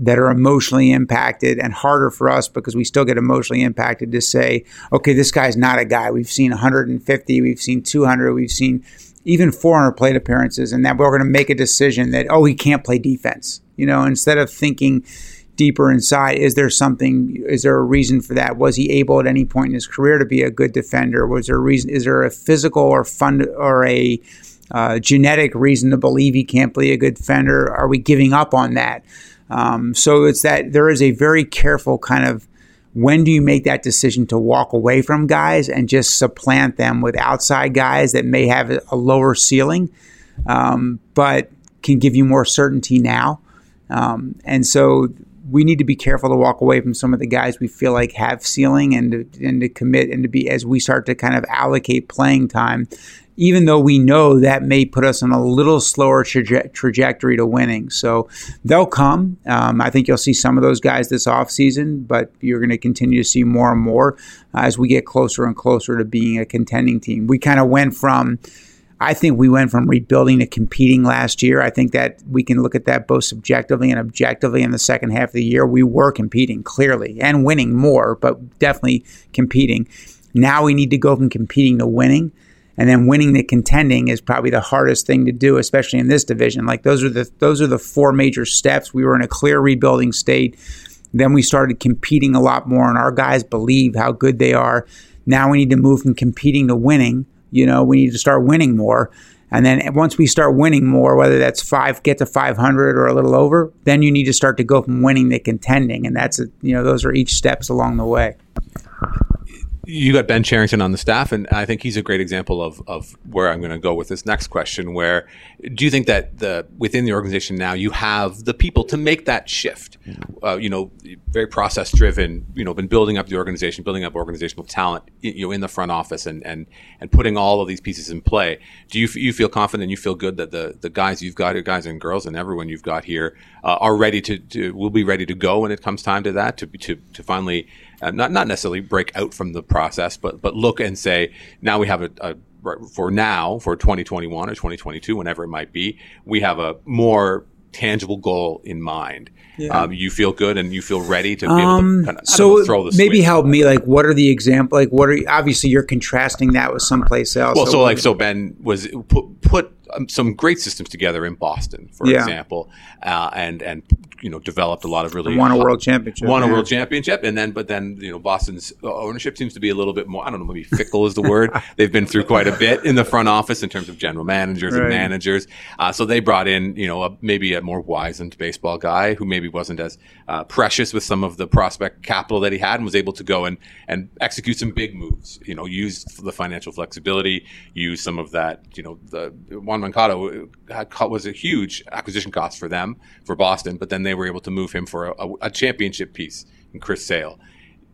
that are emotionally impacted, and harder for us because we still get emotionally impacted to say, okay, this guy's not a guy. We've seen 150, we've seen 200, we've seen even 400 plate appearances, and that we're going to make a decision that oh, he can't play defense. You know, instead of thinking deeper inside is there something is there a reason for that? Was he able at any point in his career to be a good defender? Was there a reason is there a physical or fund or a uh, genetic reason to believe he can't be a good defender? Are we giving up on that? Um, so it's that there is a very careful kind of when do you make that decision to walk away from guys and just supplant them with outside guys that may have a lower ceiling um, but can give you more certainty now? Um, and so we need to be careful to walk away from some of the guys we feel like have ceiling and and to commit and to be as we start to kind of allocate playing time, even though we know that may put us on a little slower traje- trajectory to winning. So they'll come. Um, I think you'll see some of those guys this offseason, but you're going to continue to see more and more uh, as we get closer and closer to being a contending team. We kind of went from I think we went from rebuilding to competing last year. I think that we can look at that both subjectively and objectively in the second half of the year. We were competing clearly and winning more, but definitely competing. Now we need to go from competing to winning. And then winning the contending is probably the hardest thing to do, especially in this division. Like those are the those are the four major steps. We were in a clear rebuilding state. Then we started competing a lot more, and our guys believe how good they are. Now we need to move from competing to winning you know, we need to start winning more. And then once we start winning more, whether that's five, get to 500 or a little over, then you need to start to go from winning to contending. And that's, a, you know, those are each steps along the way. You got Ben Cherington on the staff, and I think he's a great example of, of where I'm going to go with this next question. Where do you think that the within the organization now you have the people to make that shift? Uh, you know, very process driven. You know, been building up the organization, building up organizational talent. You know, in the front office and and and putting all of these pieces in play. Do you you feel confident? And you feel good that the the guys you've got, guys and girls, and everyone you've got here uh, are ready to, to will be ready to go when it comes time to that to to to finally uh, not not necessarily break out from the process, but but look and say now we have a, a for now for 2021 or 2022, whenever it might be, we have a more tangible goal in mind. Yeah. Um, you feel good and you feel ready to be Um, able to kind of so throw the maybe switch. help me. Like, what are the example? Like, what are you, obviously you're contrasting that with someplace else. Well, so what- like so Ben was put put um, some great systems together in Boston, for Yeah. example, uh, and and you know developed a lot of really won a world championship. won a world championship, and then but then you know Boston's ownership seems to be a little bit more. I don't know, maybe fickle is the word. They've been through quite a bit in the front office in terms of general managers and managers. Uh, so they brought in you know a, maybe a more wizened baseball guy who maybe wasn't as uh, precious with some of the prospect capital that he had, and was able to go and and execute some big moves. You know, use the financial flexibility, use some of that. You know, the Yoan Moncada had, was a huge acquisition cost for them for Boston, but then they were able to move him for a, a championship piece in Chris Sale.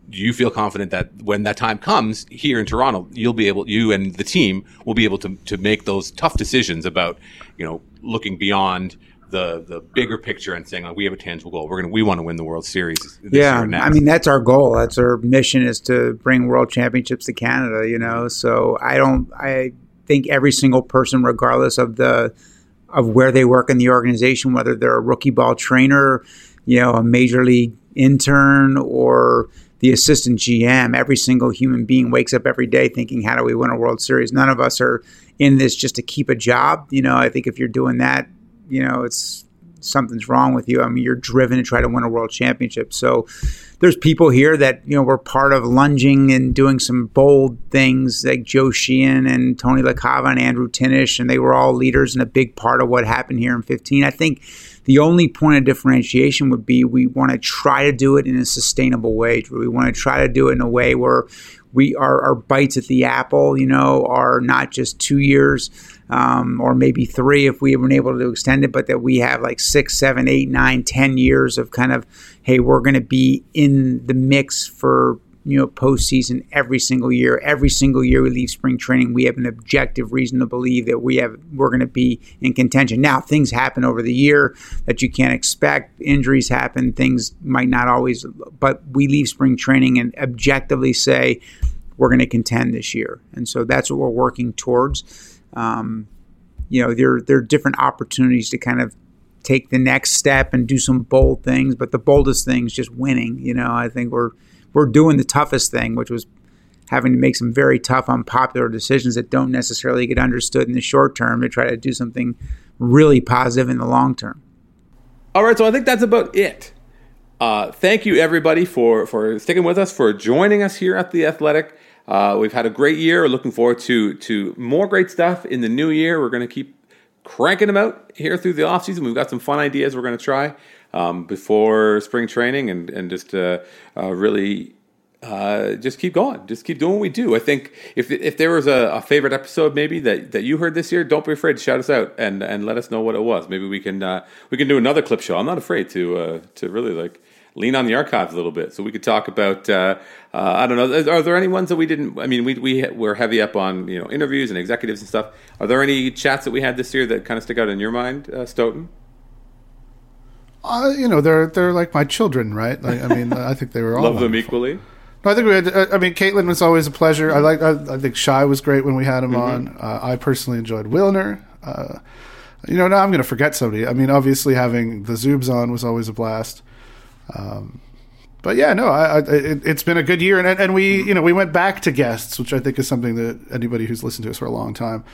Do you feel confident that when that time comes here in Toronto, you'll be able, you and the team will be able to, to make those tough decisions about, you know, looking beyond the the bigger picture and saying, like, we have a tangible goal. We're gonna we want to win the World Series. This yeah. I mean that's our goal. That's our mission is to bring world championships to Canada. You know, so I don't. I think every single person, regardless of the of where they work in the organization, whether they're a rookie ball trainer, you know, a major league intern, or the assistant GM, every single human being wakes up every day thinking, "How do we win a World Series?" None of us are in this just to keep a job. You know, I think if you're doing that, you know, it's something's wrong with you. I mean, you're driven to try to win a world championship. So there's people here that you know were part of lunging and doing some bold things, like Joe Sheehan and Tony LaCava and Andrew Tinnish, and they were all leaders and a big part of what happened here in 15. I think the only point of differentiation would be we want to try to do it in a sustainable way. We want to try to do it in a way where we our, our bites at the apple, you know, are not just two years um, or maybe three if we have been able to extend it, but that we have like six, seven, eight, nine, ten years of kind of, hey, we're going to be in the mix for you know postseason every single year. Every single year we leave spring training, we have an objective reason to believe that we have we're going to be in contention. Now things happen over the year that you can't expect. Injuries happen. Things might not always, but we leave spring training and objectively say we're going to contend this year, and so that's what we're working towards. Um, you know, there there are different opportunities to kind of take the next step and do some bold things, but the boldest thing is just winning. You know, I think we're we're doing the toughest thing, which was having to make some very tough, unpopular decisions that don't necessarily get understood in the short term to try to do something really positive in the long term. All right, so I think that's about it. Uh, thank you, everybody, for for sticking with us, for joining us here at the Athletic. Uh, we've had a great year. We're looking forward to to more great stuff in the new year. We're going to keep cranking them out here through the off season. We've got some fun ideas we're going to try um, before spring training, and and just uh, uh, really. Uh, just keep going. Just keep doing what we do. I think if if there was a, a, favorite episode maybe that, that you heard this year, don't be afraid to shout us out and, and let us know what it was. Maybe we can uh, we can do another clip show. I'm not afraid to uh, to really like lean on the archives a little bit, so we could talk about. Uh, uh, I don't know. Are there any ones that we didn't? I mean, we we were heavy up on you know interviews and executives and stuff. Are there any chats that we had this year that kind of stick out in your mind, uh, Stoeten? Uh, you know, they're they're like my children, right? Like, I mean, I think they were all love wonderful. them equally. No, I think we had. Uh, I mean, Kaitlyn was always a pleasure. I like. I, I think Shi was great when we had him mm-hmm. on. Uh, I personally enjoyed Wilner. Uh, you know, now I'm going to forget somebody. I mean, obviously having the Zoobs on was always a blast. Um, but yeah, no, I, I, it, has been a good year, and and we you know we went back to guests, which I think is something that anybody who's listened to us for a long time,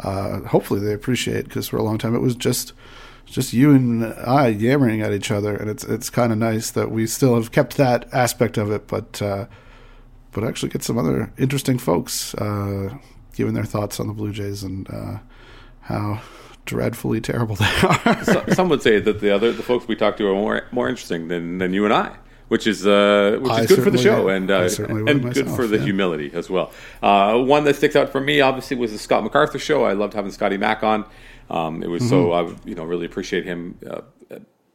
uh, hopefully they appreciate because for a long time it was just just you and I yammering at each other, and it's it's kind of nice that we still have kept that aspect of it, but uh, but actually get some other interesting folks uh, giving their thoughts on the Blue Jays and uh, how dreadfully terrible they are. Some would say that the other the folks we talk to are more more interesting than than you and I which is uh, which is good for the show and uh, and myself, good for the yeah. humility as well. Uh, one that sticks out for me, obviously, was the Scott MacArthur show. I loved having Scotty Mac on. Um, it was mm-hmm. so I you know really appreciate him uh,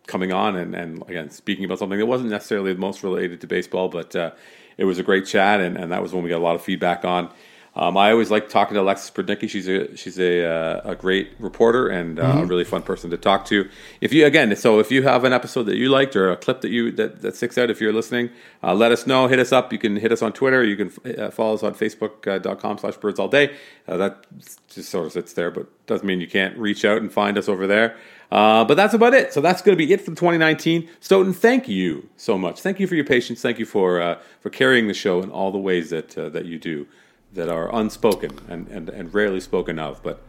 coming on and, and again speaking about something that wasn't necessarily the most related to baseball, but uh, it was a great chat and, and that was when we got a lot of feedback on. Um, I always like talking to Alexis Brudnicki. She's a she's a, uh, a great reporter and uh, mm-hmm. a really fun person to talk to. If you again, so if you have an episode that you liked or a clip that you that, that sticks out, if you're listening, uh, let us know. Hit us up. You can hit us on Twitter. You can uh, follow us on Facebook.com uh, slash Birds All Day. Uh, that just sort of sits there, but doesn't mean you can't reach out and find us over there. but that's about it. So that's going to be it for 2019. Stoeten, thank you so much. Thank you for your patience. Thank you for for carrying the show in all the ways that that you do that are unspoken and, and, and rarely spoken of, but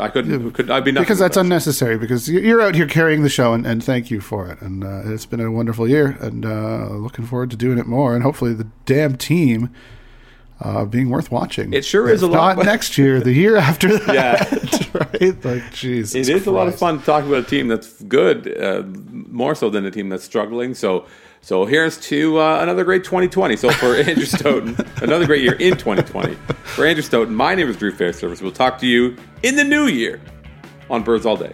I couldn't. Could I be because that's unnecessary? Because you're out here carrying the show, and, and thank you for it. And uh, it's been a wonderful year, and uh, looking forward to doing it more. And hopefully, the damn team uh, being worth watching. It sure is a lot. Not next year, the year after that. Yeah, right. Like, jeez, it is Christ. a lot of fun talking about a team that's good, uh, more so than a team that's struggling. So so here's to uh, another great 2020. So for Andrew Stoeten, another great year in 2020. For Andrew Stoeten, my name is Drew Fairservice. We'll talk to you in the new year on Birds All Day.